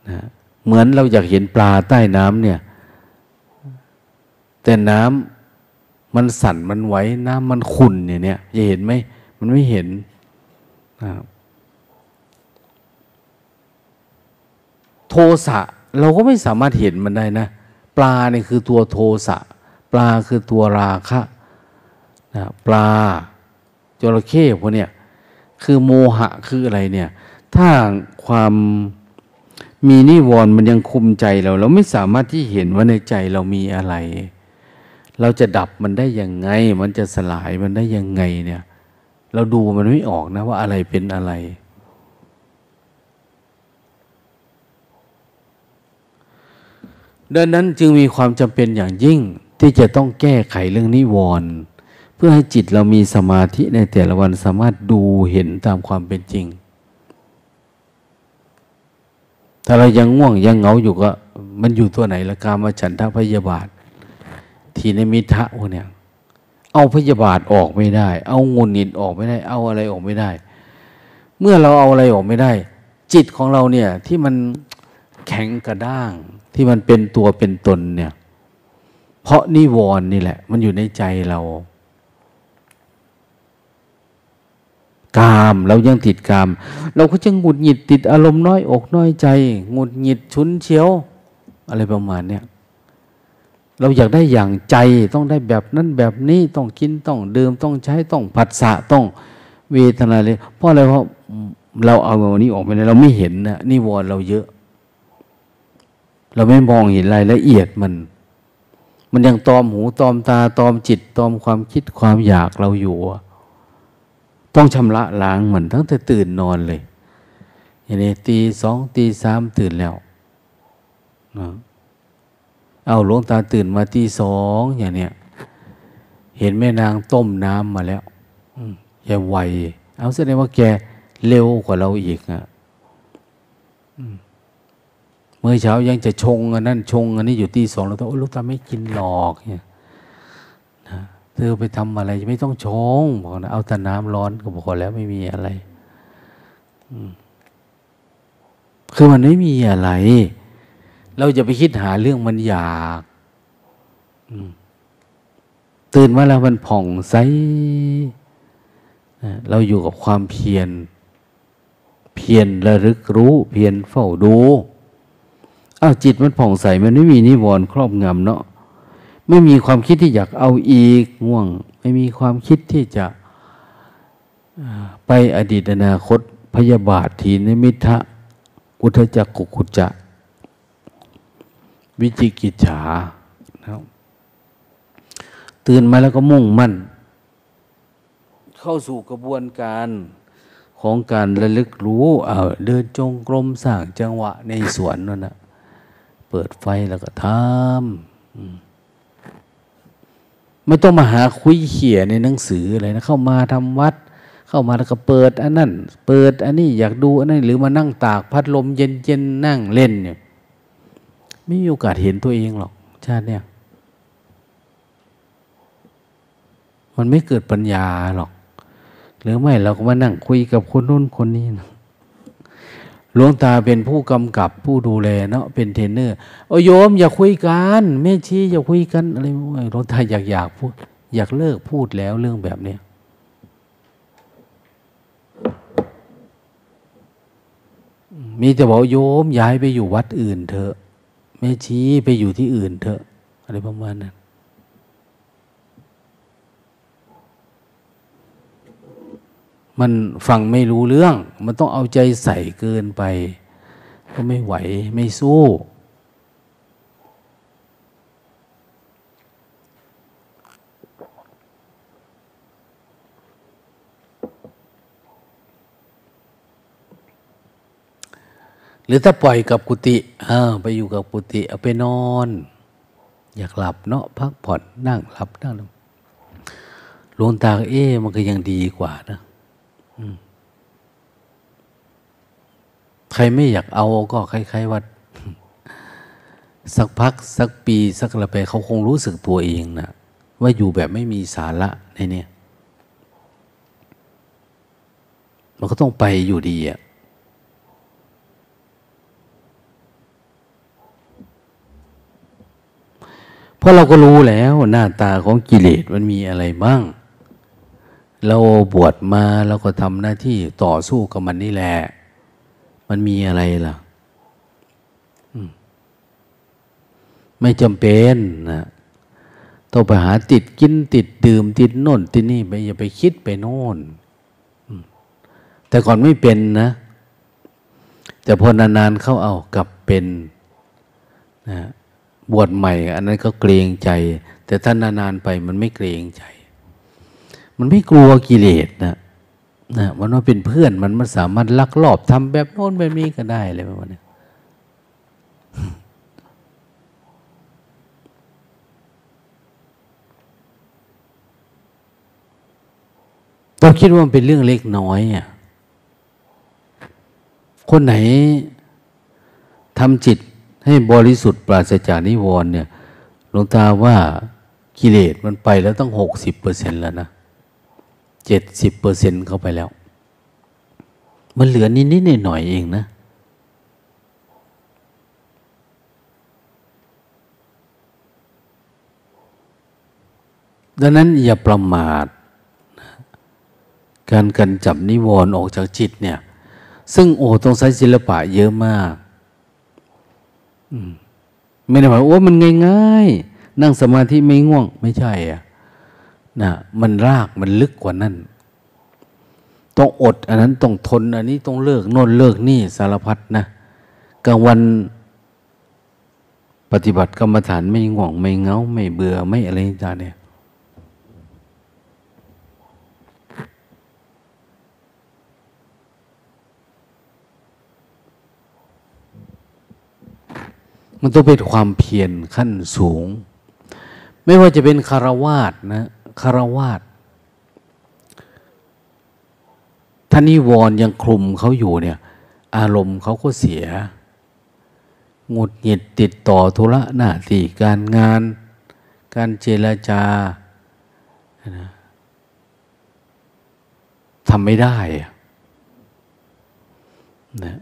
นะเหมือนเราอยากเห็นปลาใต้น้ำเนี่ย แต่น้ำมันสั่นมันไหวน้ำมันขุ่นเนี่ยเนี่ยจะเห็นไหมมันไม่เห็นนะ โทสะเราก็ไม่สามารถเห็นมันได้นะ ปลาเนี่ยคือตัวโทสะปลาคือตัวราคะนะปลาจระเข้พวกเนี้ยคือโมหะคืออะไรเนี่ย ถ้าความมีนิวรณ์มันยังคุมใจเรา เราไม่สามารถที่เห็นว่าในใจเรามีอะไร เราจะดับมันได้ยังไง มันจะสลายมันได้ยังไงเนี่ย เราดูมันไม่ออกนะว่าอะไรเป็นอะไร ดังนั้นจึงมีความจำเป็นอย่างยิ่งที่จะต้องแก้ไขเรื่องนิวรณ์เพื่อให้จิตเรามีสมาธิในแต่ละวันสามารถดูเห็นตามความเป็นจริง ถ้าเรายังง่วงยังเหงาอยู่ก็ มันอยู่ตัวไหนละกามาฉันทะพยาบาท ทีนมิทะพวกเนี่ยเอาพยาบาทออกไม่ได้ เอางุนหิดออกไม่ได้ เอาอะไรออกไม่ได้ เมื่อเราเอาอะไรออกไม่ได้ จิตของเราเนี่ยที่มันแข็งกระด้าง ที่มันเป็นตัวเป็นตนเนี่ย เพราะนิวรณ์นี่แหละ มันอยู่ในใจเรา กามเรายังติดกาม เราก็จะหงุดหงิดติดอารมณ์น้อยอกน้อยใจหงุดหงิดชุนเชียว อะไรประมาณเนี้ยเราอยากได้อย่างใจต้องได้แบบนั้นแบบนี้ต้องกินต้องดื่มต้องใช้ต้องผัสสะต้องเวทนาเลยเพราะอะไรเพราะเราเอาวันนี้ออกไปเราไม่เห็นนะนี่วอนเราเยอะ เราไม่มองเห็นรายละเอียดมัน มันยังตอมหูตอมตาตอมจิตตอมความคิดความอยากเราอยู่ ต้องชำระล้างเหมือนตั้งแต่ตื่นนอนเลยอย่างนี้ตีสองตีสามตื่นแล้วนะเอาหลวงตาตื่นมาตีสองอย่างเนี้ยเห็นแม่นางต้มน้ำมาแล้วแกไวเอาแสดงว่าแกเร็วกว่าเราอีกอะ มื่อเช้ายังจะชงอันนั้นชงอันนี้อยู่ตีสองแล้วต้องลูกตาไม่กินหลอกเนี่ยเธอไปทำอะไรไม่ต้องชงบอกนะเอาแต่น้ำร้อนก็บอกแล้วไม่มีอะไรคือมันไม่มีอะไร เราจะไปคิดหาเรื่องมันอยากตื่นมาแล้วมันผ่องใสเราอยู่กับความเพียร เพียรระลึกรู้ เพียรเฝ้าดู อ้าวจิตมันผ่องใสมันไม่มีนิวรณ์ครอบงำเนาะไม่มีความคิดที่อยากเอาอีกง่วง ไม่มีความคิดที่จะไปอดีตอนาคตพยาบาททีนิมิทะอุทจักกุกุจะวิจิกิจฉาตื่นมาแล้วก็มุ่งมั่น เข้าสู่กระบวนการของการระลึกรู้เเดินจงกรมสร้างจังหวะในสวนนั่นนะ เปิดไฟแล้วก็ทำไม่ต้องมาหาคุยเขี่ยในหนังสืออะไรนะ เข้ามาทำวัด เข้ามาแล้วก็เปิดอันนั้นเปิดอันนี้อยากดูอันนั้นหรือมานั่งตากพัดลมเย็นๆนั่งเล่นเนี่ยไม่มีโอกาสเห็นตัวเองหรอก ชาติเนี่ย มันไม่เกิดปัญญาหรอก หรือไม่เราก็มานั่งคุยกับคนนู้นคนนี้นะ หลวงตาเป็นผู้กำกับผู้ดูแลเนาะเป็นเทรนเนอร์โอ้โยมอย่าคุยกันแม่ชีอย่าคุยกันอะไรหลวงตาอยากอยากพูด อยากเลิกพูดแล้วเรื่องแบบเนี้ยมีแต่บอกโยมย้ายไปอยู่วัดอื่นเถอะแม่ชีไปอยู่ที่อื่นเถอะอะไรประมาณนั้น มันฟังไม่รู้เรื่อง มันต้องเอาใจใส่เกินไป ก็ไม่ไหวไม่สู้ หรือถ้าปล่อยกับกุฏิอไปอยู่กับกุฏิเอาไปนอน อยากหลับเนาะพักผ่อนนั่งหลับนั่งหลวงตาเอ๊มันก็ยังดีกว่านะ ใครไม่อยากเอาก็คล้ายๆว่าสักพักสักปีสักระไปเขาคงรู้สึกตัวเองนะว่าอยู่แบบไม่มีสาระในนี้มันก็ต้องไปอยู่ดีอะเพราะเราก็รู้แล้วหน้าตาของกิเลสมันมีอะไรบ้าง เราบวชมาเราก็ทำหน้าที่ต่อสู้กับมันนี่แหละ มันมีอะไรล่ะไม่จำเป็นนะต้องไปหาติดกินติดดื่มติดโน่นติดนี่ไปอย่าไปคิดไปโน่นแต่ก่อนไม่เป็นนะ แต่พอนานๆเข้าเอากลับเป็นนะบวชใหม่ อันนั้นก็เกรงใจ แต่ถ้านนานๆไปมันไม่เกรงใจ มันไม่กลัวกิเลสนะนะมันว่าเป็นเพื่อนมันมันสามารถลักลอบทำแบบโน้นแบบนี้ก็ได้เลยประมาณนี้เราคิดว่ามันเป็นเรื่องเล็กน้อยอะคนไหนทำจิตให้บริสุทธิ์ปราศจากนิวรณ์เนี่ยหลวงตาว่ากิเลสมันไปแล้วต้องหกสิบเปอร์เซ็นต์แล้วนะ เจ็ดสิบเปอร์เซ็นเข้าไปแล้ว มันเหลือนิดๆหน่อยๆเองนะ ดังนั้นอย่าประมาท การกันจับนิวรณ์ออกจากจิตเนี่ย ซึ่งโอ้ต้องใช้ศิลปะเยอะมากไม่ได้หมายว่ามันง่าย ๆ นั่งสมาธิไม่ง่วง ไม่ใช่อะ นะมันรากมันลึกกว่านั้นต้องอด อันนั้นต้องทน อันนี้ต้องเลิกโน่นเลิกนี่สารพัดนะกลางวันปฏิบัติกรรมฐานไม่ง่วงไม่เงา ไม่เบื่อไม่อะไรต่าเนี่ยมันต้องเป็นความเพียรขั้นสูง ไม่ว่าจะเป็นคารวาสนะ คารวาสท่านิวรยังคลุมเขาอยู่เนี่ย อารมณ์เขาก็เสียหงุดหงิดติดต่อธุระหน้าที่การงาน การเจรจาทำไม่ได้นะ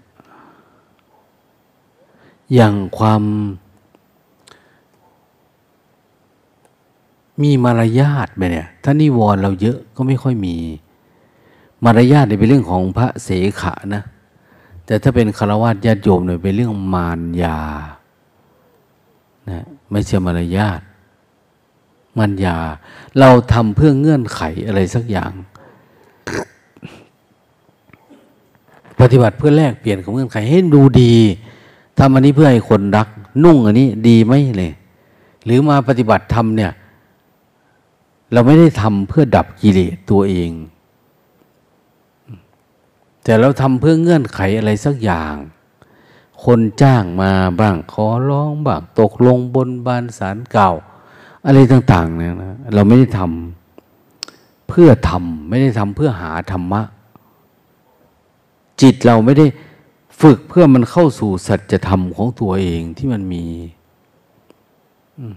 อย่างความ มีมารยาทไปเนี่ย ถ้านิวรณ์เราเยอะก็ไม่ค่อยมี มารยาทเนี่ยเป็นเรื่องของพระเสขะนะ แต่ถ้าเป็นคารวะญาติโยมเนี่ยเป็นเรื่องมารยานะไม่ใช่มารยาทมารยาเราทำเพื่อเงื่อนไขอะไรสักอย่าง ปฏิบัติเพื่อแลกเปลี่ยนของเงื่อนไขให้ดูดีทำอันนี้เพื่อให้คนรัก นุ่งอันนี้ดีไหมเลยหรือมาปฏิบัติธรรมเนี่ย เราไม่ได้ทำเพื่อดับกิเลสตัวเอง แต่เราทำเพื่อเงื่อนไขอะไรสักอย่าง คนจ้างมาบ้างขอร้องบ้างตกลงบนบานสารเก่า อะไรต่าง ๆ เนี่ยนะเราไม่ได้ทำเพื่อทำไม่ได้ทำเพื่อหาธรรมะ จิตเราไม่ได้ฝึกเพื่อมันเข้าสู่สัจธรรมของตัวเองที่มันมี อืม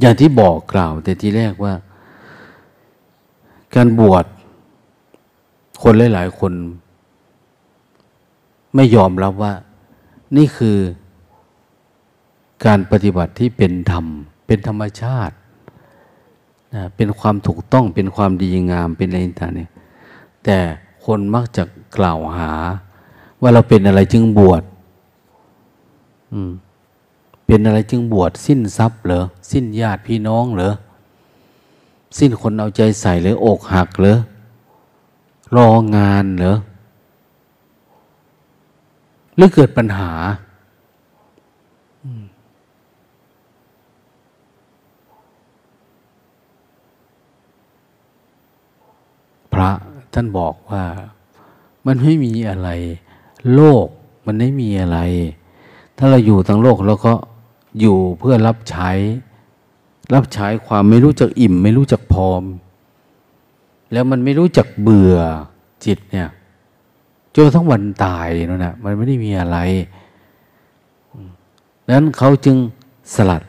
อย่างที่บอกกล่าว แต่ทีแรกว่า การบวชคนหลาย ๆ คน ไม่ยอมรับว่า นี่คือการปฏิบัติที่เป็นธรรม เป็นธรรมชาตินะเป็นความถูกต้องเป็นความดีงามเป็นอะไรต่างเนี่ยแต่คนมักจะกล่าวหา ว่าเราเป็นอะไรจึงบวชอืม เป็นอะไรจึงบวชสิ้นทรัพย์เหรอสิ้นญาติพี่น้องเหรอสิ้นคนเอาใจใส่หรืออกหักเหรอรองานเหรอหรือเกิดปัญหา พระท่านบอกว่า มันไม่มีอะไร โลกมันไม่มีอะไร ถ้าเราอยู่ทั้งโลกเราก็ อยู่เพื่อรับใช้ รับใช้ความไม่รู้จักอิ่ม ไม่รู้จักพอม แล้วมันไม่รู้จักเบื่อจิตเนี่ยจนทั้งวันตายนั่นนะมันไม่ได้มีอะไร นั้นเขาจึงสลัด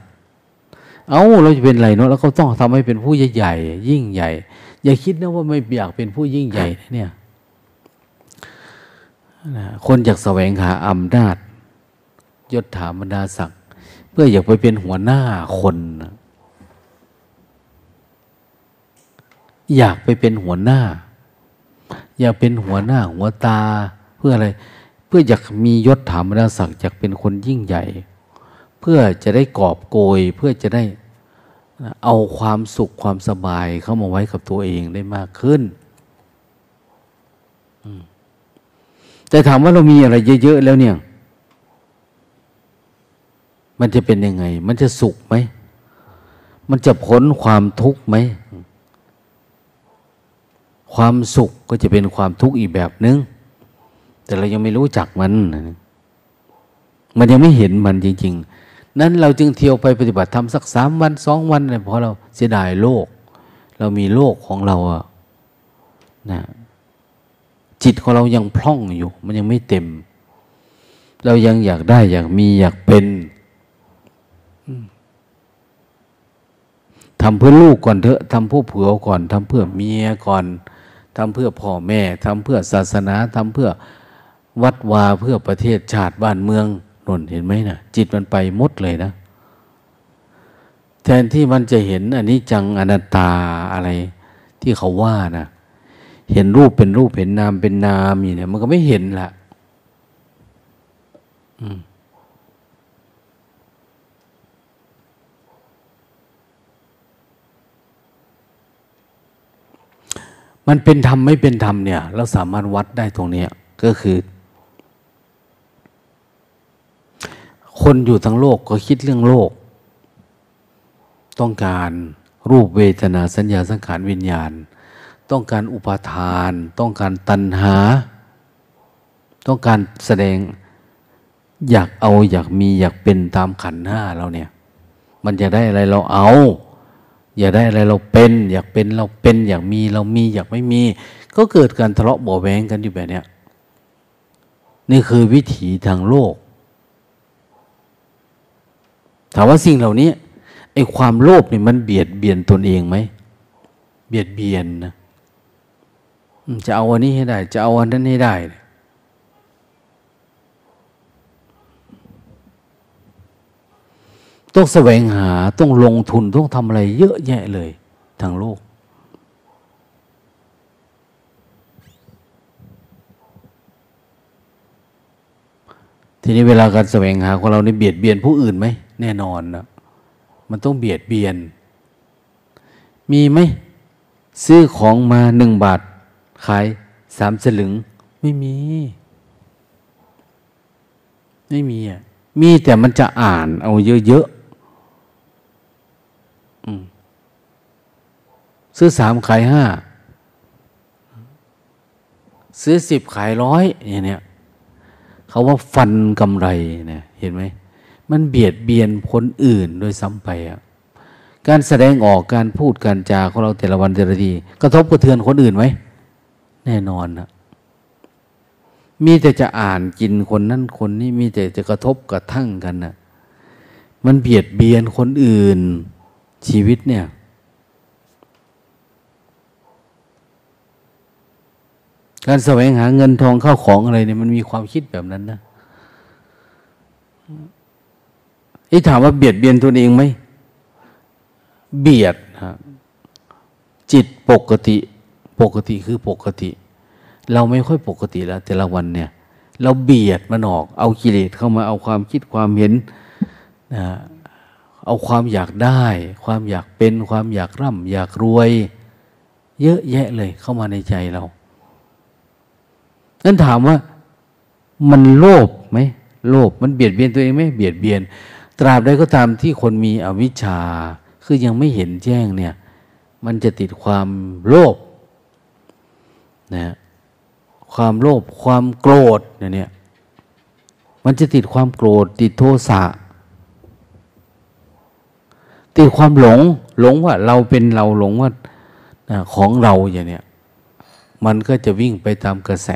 เอาเราจะเป็นอะไรเนาะแล้วเขาต้องทำให้เป็นผู้ใหญ่ยิ่งใหญ่ อย่าคิดนะว่าไม่อยากเป็นผู้ยิ่งใหญ่เนี่ยคนอยากแสวงหาอำนาจยศถาบรรดาศักดิ์ เพื่ออยากไปเป็นหัวหน้าคน อยากไปเป็นหัวหน้า อยากเป็นหัวหน้าหัวตา เพื่ออะไร เพื่ออยากมียศถาบรรดาศักดิ์อยากเป็นคนยิ่งใหญ่ เพื่อจะได้กอบโกย เพื่อจะได้เอาความสุขความสบายเข้ามาไว้กับตัวเองได้มากขึ้นแต่ถามว่าเรามีอะไรเยอะ ๆ แล้วเนี่ย มันจะเป็นยังไง มันจะสุขไหม มันจะพ้นความทุกข์ไหม ความสุขก็จะเป็นความทุกข์อีกแบบนึง แต่เรายังไม่รู้จักมัน มันยังไม่เห็นมันจริง ๆ นั้นเราจึงเที่ยวไปปฏิบัติธรรมสักสามวันสองวันเลยเพราะเราเสียดายโลก เรามีโลกของเราอะนะจิตของเรายังพร่องอยู่ มันยังไม่เต็ม เรายังอยากได้อยากมีอยากเป็น ทำเพื่อลูกก่อนเถอะทำเพื่อผัวก่อนทำเพื่อเมียก่อนทำเพื่อพ่อแม่ทำเพื่อศาสนาทำเพื่อวัดวาเพื่อประเทศชาติบ้านเมืองนนเห็นไหมนะจิตมันไปมดเลยนะ แทนที่มันจะเห็นอันนี้จังอนัตตาอะไร ที่เขาว่านะเห็นรูปเป็นรูปเห็นนามเป็นนามอย่างนี้มันก็ไม่เห็นละมั มันเป็นธรรมไม่เป็นธรรมเนี่ย เราสามารถวัดได้ตรงนี้ก็คือ คนอยู่ทั้งโลกก็คิดเรื่องโลก ต้องการรูปเวทนาสัญญาสังขารวิญญาณ ต้องการอุปาทาน ต้องการตัณหา ต้องการแสดงอยากเอาอยากมีอยากเป็นตามขันห้าเราเนี่ย มันจะได้อะไรเราเอา อยากได้อะไรเราเป็น อยากเป็นเราเป็น อยากมีเรามี อยากไม่มี ก็เกิดการทะเลาะเบาแวงกันอยู่แบบเนี้ยนี่คือวิถีทางโลก ถามว่าสิ่งเหล่านี้ไอ้ความโลภเนี่ยมันเบียดเบียนตนเองไหมเบียดเบียนนะจะเอาอันนี้ให้ได้ จะเอาอันนั้นให้ได้ ต้องแสวงหาต้องลงทุนต้องทำอะไรเยอะแยะเลยทางโลก ทีนี้เวลาการแสวงหาของเราในเบียดเบียนผู้อื่นไหมแน่นอนนะมันต้องเบียดเบียน มีไหมซื้อของมาหนึ่งบาท ขายสามสลึง ไม่มี ไม่มีอะมีแต่มันจะอ่านเอาเยอะ ซื้อสามขายห้าซื้อสิบขายร้อยอย่างเนี้ยเขาว่าฟันกำไรเนี่ยเห็นไหมมันเบียดเบียนคนอื่นโดยซ้ำไปอะการแสดงออกการพูดการจาของเราแต่ละวันแต่ละทีกระทบกระเทือนคนอื่นไหมแน่นอนนะมีแต่จะอ่านกินคนนั้นคนนี้มีแต่จะกระทบกระทั่งกันนะมันเบียดเบียนคนอื่น ชีวิตเนี่ย การแสวงหาเงินทองเข้าของอะไรเนี่ยมันมีความคิดแบบนั้นนะไอ้ถามว่าเบียดเบียนตัวเองไหม เบียดฮะจิตปกติ ปกติคือปกติ เราไม่ค่อยปกติแล้ว แต่ละวันเนี่ย เราเบียดมันออก เอากิเลสเข้ามาเอาความคิดความเห็นนะ เอาความอยากได้ ความอยากเป็นความอยากร่ำอยากรวย เยอะแยะเลยเข้ามาในใจเรานั้นถามว่ามันโลภไหมโลภมันเบียดเบียนตัวเองไหมเบียดเบียน ตราบใดก็ตามที่คนมีอวิชชา คือยังไม่เห็นแจ้งเนี่ย มันจะติดความโลภนะความโลภความโกรธเนี่ยมันจะติดความโกรธติดโทสะ ติดความหลง หลงว่าเราเป็นเราหลงว่าของเราอย่างเนี้ยมันก็จะวิ่งไปตามกระแส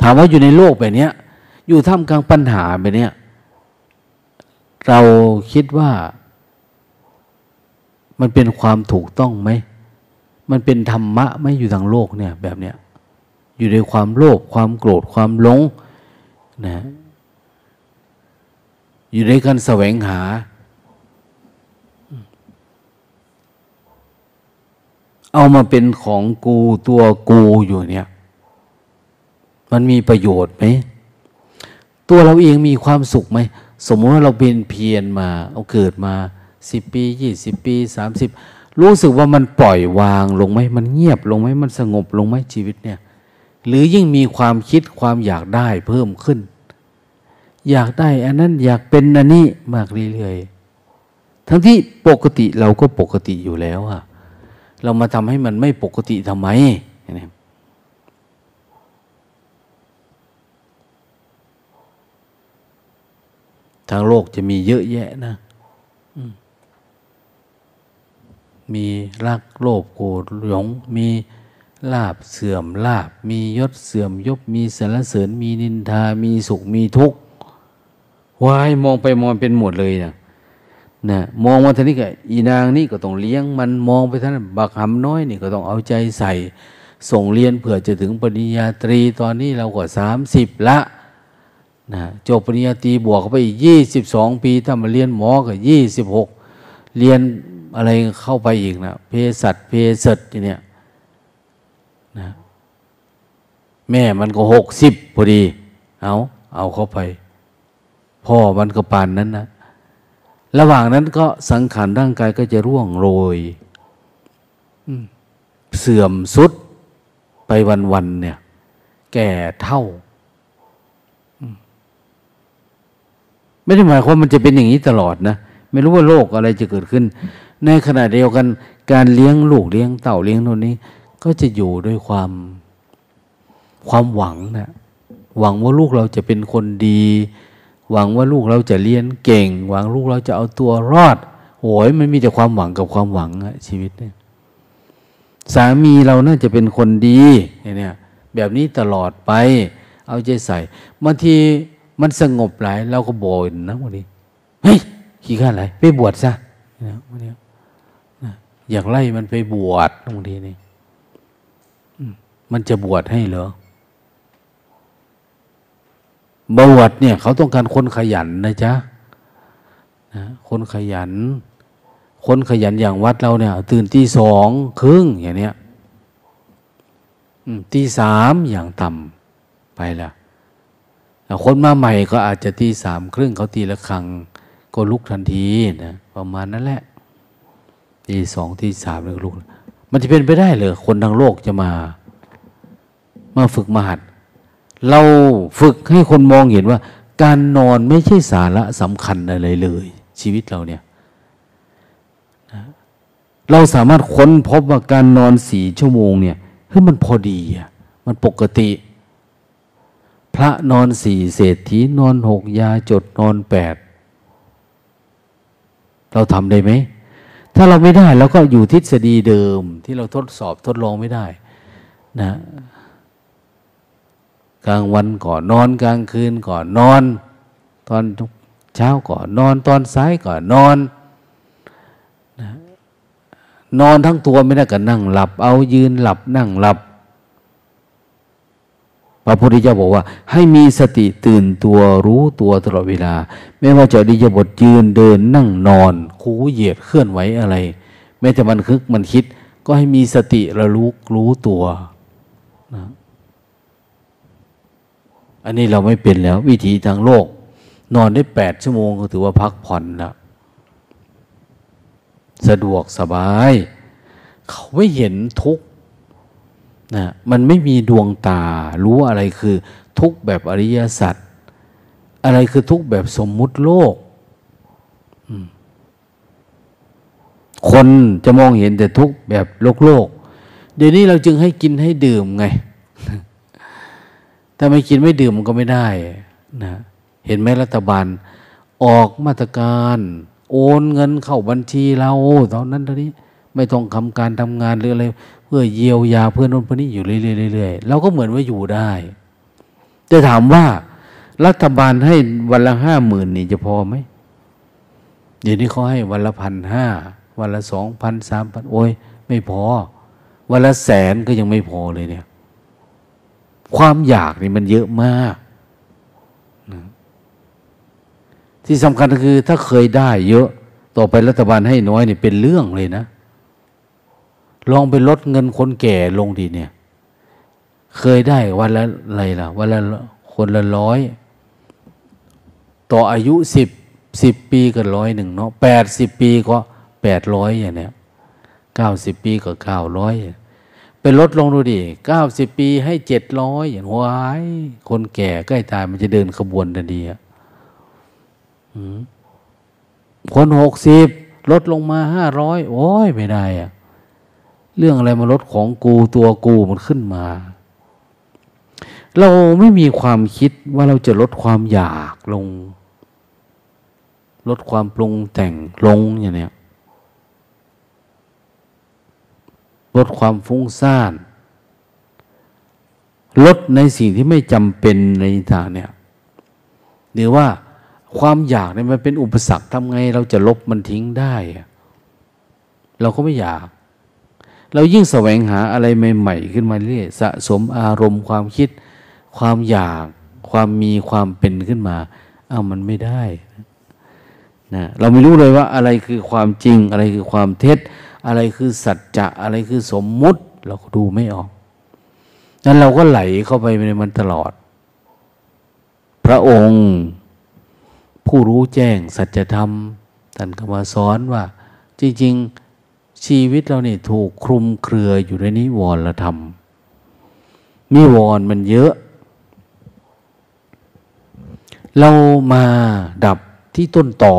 ถามว่าอยู่ในโลกแบบนี้อยู่ท่ามกลางปัญหาแบบนี้เราคิดว่า มันเป็นความถูกต้องไหม มันเป็นธรรมะไหมอยู่ทางโลกเนี่ย แบบเนี้ยอยู่ในความโลภความโกรธความหลงนะ อยู่ในการแสวงหา เอามาเป็นของกูตัวกูอยู่เนี่ย มันมีประโยชน์ไหม ตัวเราเองมีความสุขไหม สมมติว่าเราเป็นเพียรมา เอาเกิดมาสิบปียี่สิบปีสามสิบรู้สึกว่ามันปล่อยวางลงไหมมันเงียบลงไหมมันสงบลงไหมชีวิตเนี่ย หรือยิ่งมีความคิดความอยากได้เพิ่มขึ้น อยากได้อันนั้นอยากเป็นอันนี้มากเรื่อยๆทั้งที่ปกติเราก็ปกติอยู่แล้วอะเรามาทำให้มันไม่ปกติทำไมนี่ทางโลกจะมีเยอะแยะนะ มีรักโลภโกรธหลง มีลาบเสื่อมลาบ มียศเสื่อมยศ มีสรรเสริญ มีนินทา มีสุข มีทุกข์ วายมองไปมองเป็นหมดเลยนะนะมองมาท่านี้ก็อีนางนี่ก็ต้องเลี้ยงมันมองไปท่านบักหำน้อยนี่ก็ต้องเอาใจใส่ ส่งเรียนเผื่อจะถึงปริญญาตรีตอนนี้เราก็สามสิบละนะจบปริญญาตรีบวกเข้าไปอีกยี่สิบสองปีถ้ามาเรียนหมอก็ยี่สิบหกเรียนอะไรเข้าไปอีกนะเภสัชเภสัชเนี่ยนะแม่มันก็หกสิบพอดี เอาเอาเข้าไป พ่อมันก็ปานนั้นนะระหว่างนั้นก็สังขารร่างกายก็จะร่วงโรยเสื่อมสุดไปวันๆเนี่ย แก่เท่า ไม่ได้หมายความมันจะเป็นอย่างนี้ตลอดนะ ไม่รู้ว่าโรคอะไรจะเกิดขึ้น ในขณะเดียวกัน การเลี้ยงลูกเลี้ยงเต่าเลี้ยงโน่นนี้ ก็จะอยู่ด้วยความความหวังนะหวังว่าลูกเราจะเป็นคนดี หวังว่าลูกเราจะเรียนเก่ง หวังลูกเราจะเอาตัวรอดโอ้ยมันมีแต่ความหวังกับความหวังอะชีวิตเนี่ยสามีเราน่าจะเป็นคนดีเนี่ยแบบนี้ตลอดไป เอาใจใส่บางทีมันสงบหลายเราก็บ่นนะวันนี้เฮ้ยขี้ข้าอะไรไปบวชซะนะวันนี้อยากไล่มันไปบวชบางทีนี่มันจะบวชให้เหรอ บวชเนี่ย เขาต้องการคนขยันนะจ๊ะนะคนขยัน คนขยันอย่างวัดเราเนี่ย ตื่นตีสองครึ่งอย่างเนี้ยตีสามอย่างต่ำไปละคนมาใหม่ก็อาจจะตีสามครึ่งเขาตีละครั้งก็ลุกทันทีนะประมาณนั้นแหละตีสองตีสามเลยลุก มันจะเป็นไปได้เลยคนทางโลกจะมา มาฝึกมหัด เราฝึกให้คนมองเห็นว่า การนอนไม่ใช่สาระสำคัญอะไรเลย ชีวิตเราเนี่ยเราสามารถค้นพบว่าการนอนสี่ชั่วโมงเนี่ยเฮ้ยมันพอดีอะมันปกติ พระนอนสี่เศรษฐีนอนหกยาจดนอนแปดเราทำได้ไหม ถ้าเราไม่ได้เราก็อยู่ทฤษฎีเดิมที่เราทดสอบทดลองไม่ได้ นะ กลางวันก่อนนอน กลางคืนก่อนนอน ตอนเช้าก่อนนอน ตอนสายก่อนนอนนอนทั้งตัวไม่ได้ก็นั่งหลับ เอายืนหลับนั่งหลับ พระพุทธเจ้าบอกว่า ให้มีสติตื่นตัวรู้ตัวตลอดเวลา ไม่ว่าจะดิยบทยืนเดินนั่งนอนคูเหยียดเคลื่อนไหวอะไรแม้แต่มันคึกมันคิด ก็ให้มีสติระลุกรู้ตัวนะ อันนี้เราไม่เป็นแล้ว วิธีทางโลก นอนได้แปดชั่วโมงก็ถือว่าพักผ่อนแล้วสะดวกสบาย เขาไม่เห็นทุกนะมันไม่มีดวงตา รู้อะไรคือทุกแบบอริยสัจอะไรคือทุกแบบสมมุติโลก คนจะมองเห็นแต่ทุกแบบโลกโลก เดี๋ยวนี้เราจึงให้กินให้ดื่มไง ถ้าไม่กินไม่ดื่มมันก็ไม่ได้นะเห็นไหมรัฐบาล ออกมาตรการ โอนเงินเข้าบัญชีเราตอนนั้นตอนนี้ ไม่ต้องทำการทำงานหรืออะไรเพื่อเยียวยาเพื่อนนนคนนี้อยู่เรื่อยๆเราก็เหมือนว่าอยู่ได้ จะถามว่ารัฐบาลให้วันละห้าหมื่นนี่จะพอไหมเดี๋ยวนี้เขาให้วันละพันห้าวันละสองพันสามพันโอ้ย ไม่พอ วันละแสนก็ยังไม่พอเลยเนี่ย ความอยากนี่มันเยอะมากที่สำคัญก็คือ ถ้าเคยได้เยอะ ต่อไปรัฐบาลให้น้อยนี่เป็นเรื่องเลยนะ ลองไปลดเงินคนแก่ลงดีเนี่ย เคยได้วันละอะไรล่ะวันละคนละร้อยต่ออายุสิบสิบปีก็ร้อยหนึ่งเนาะแปดสิบปีก็แปดร้อยอย่างเนี้ยเก้าสิบปีก็เก้าร้อย ไปลดลงดูดิเก้าสิบปีให้เจ็ดร้อยอย่างวายคนแก่ใกล้ตายมันจะเดินขบวนทันทีอะคนหกสิบลดลงมาห้าร้อยโอ้ยไม่ได้อะเรื่องอะไรมาลดของกูตัวกูมันขึ้นมา เราไม่มีความคิดว่าเราจะลดความอยากลง ลดความปรุงแต่งลงอย่างเนี้ย ลดความฟุ้งซ่าน ลดในสิ่งที่ไม่จำเป็นในทางเนี่ยหรือว่าความอยากเนี่ยมันเป็นอุปสรรคทำไง เราจะลบมันทิ้งได้ เราก็ไม่อยาก เรายิ่งแสวงหาอะไรใหม่ๆขึ้นมาเรื่อยสะสมอารมณ์ความคิด ความอยากความมีความเป็นขึ้นมาอ้าวมันไม่ได้นะเราไม่รู้เลยว่าอะไรคือความจริงอะไรคือความเท็จ อะไรคือสัจจะอะไรคือสมมุติ เราก็ดูไม่ออกนั้นเราก็ไหลเข้าไปในมันตลอด พระองค์ ผู้รู้แจ้งสัจธรรมท่านก็มาสอนว่า จริง ๆ ชีวิตเราเนี่ยถูกคลุมเครืออยู่ในนิวรณธรรม นิวร์มันเยอะ เรามาดับที่ต้นต่อ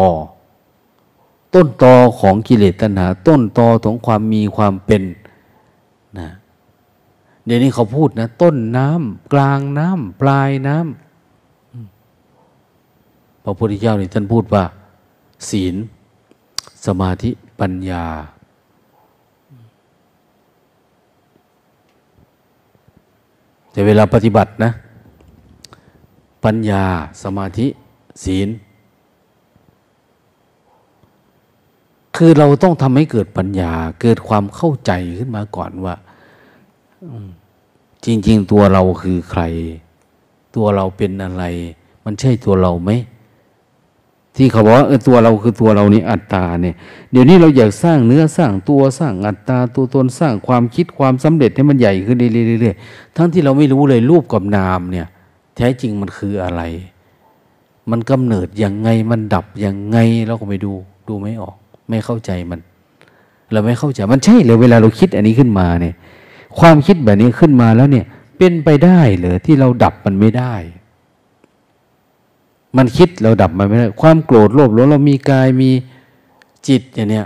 ต้นตอของกิเลสตัณหา ต้นตอของความมีความเป็นนะเดี๋ยวนี้เขาพูดนะ ต้นน้ำกลางน้ำปลายน้ำพระพุทธเจ้านี่ท่านพูดว่า ศีล สมาธิปัญญา แต่เวลาปฏิบัตินะ ปัญญาสมาธิ ศีล คือเราต้องทำให้เกิดปัญญา เกิดความเข้าใจขึ้นมาก่อนว่าจริง ๆ ตัวเราคือใคร ตัวเราเป็นอะไร มันใช่ตัวเราไหมที่เขาบอกว่าเออตัวเราคือตัวเรานี่อัตตาเนี่ย เดี๋ยวนี้เราอยากสร้างเนื้อสร้างตัวสร้างอัตตาตัวตนสร้างความคิดความสำเร็จให้มันใหญ่ขึ้นเรื่อยๆทั้งที่เราไม่รู้เลยรูปกับนามเนี่ย แท้จริงมันคืออะไร มันกำเนิดยังไงมันดับยังไงเราก็ไม่ดูดูไม่ออก ไม่เข้าใจมัน เราไม่เข้าใจมันใช่เลยเวลาเราคิดอันนี้ขึ้นมาเนี่ย ความคิดแบบนี้ขึ้นมาแล้วเนี่ย เป็นไปได้เหรือที่เราดับมันไม่ได้ มันคิดเราดับมันไม่ได้ ความโกรธโลภหลงเรามีกายมีจิตอย่างเนี้ย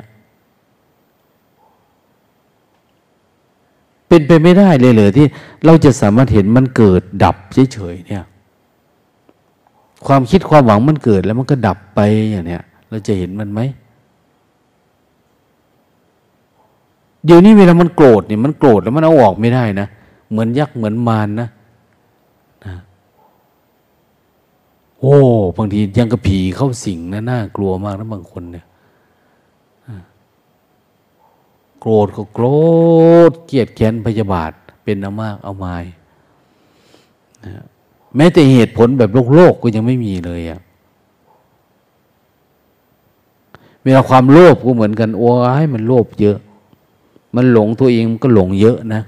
เป็นไปไม่ได้เลยเลยที่ เราจะสามารถเห็นมันเกิดดับเฉยๆเนี่ย ความคิดความหวังมันเกิดแล้วมันก็ดับไปอย่างเนี้ยเราจะเห็นมันไหม เดี๋ยวนี้เวลามันโกรธเนี่ยมันโกรธแล้วมันเอาออกไม่ได้นะ เหมือนยักษ์เหมือนมารนนะโอ้บางทียังกระผีเข้าสิงนะน่ากลัวมากนะบางคนเนี่ยโกรธก็โกรธเกลียดแค้นพยาบาทเป็นอามากเอามายนะแม้แต่เหตุผลแบบโลกโลกก็ยังไม่มีเลยอะเวลาความโลภก็เหมือนกันโอ้ยมันโลภเยอะ มันหลงตัวเองมันก็หลงเยอะนะ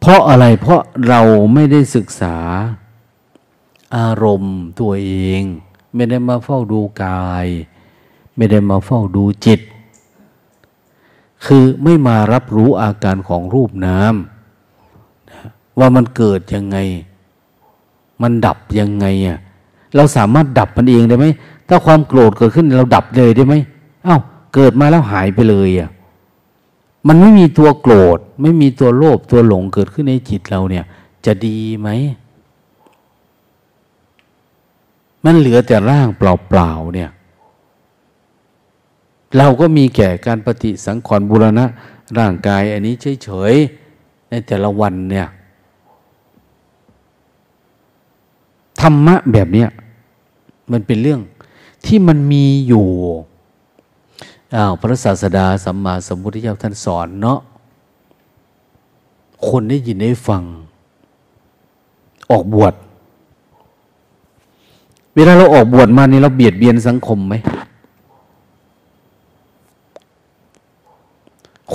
เพราะอะไรเพราะเราไม่ได้ศึกษาอารมณ์ตัวเอง ไม่ได้มาเฝ้าดูกาย ไม่ได้มาเฝ้าดูจิต คือไม่มารับรู้อาการของรูปนามว่ามันเกิดยังไง มันดับยังไงอะเราสามารถดับมันเองได้ไหมถ้าความโกรธเกิดขึ้นเราดับเลยได้ไหมอา้าว เกิดมาแล้วหายไปเลยอะมันไม่มีตัวโกรธ ไม่มีตัวโลภตัวหลงเกิดขึ้นในจิตเราเนี่ย จะดีไหม มันเหลือแต่ร่างเปล่าๆเนี่ย เราก็มีแก่การปฏิสังขรณ์บุรณะ ร่างกายอันนี้เฉยๆในแต่ละวันเนี่ยธรรมะแบบเนี้ยมันเป็นเรื่องที่มันมีอยู่ อ้าวพระศาสดาสัมมาสัมพุทธเจ้าท่านสอนเนาะคนได้ยินได้ฟัง ออกบวชเวลาเราออกบวชมานี่เราเบียดเบียนสังคมไหม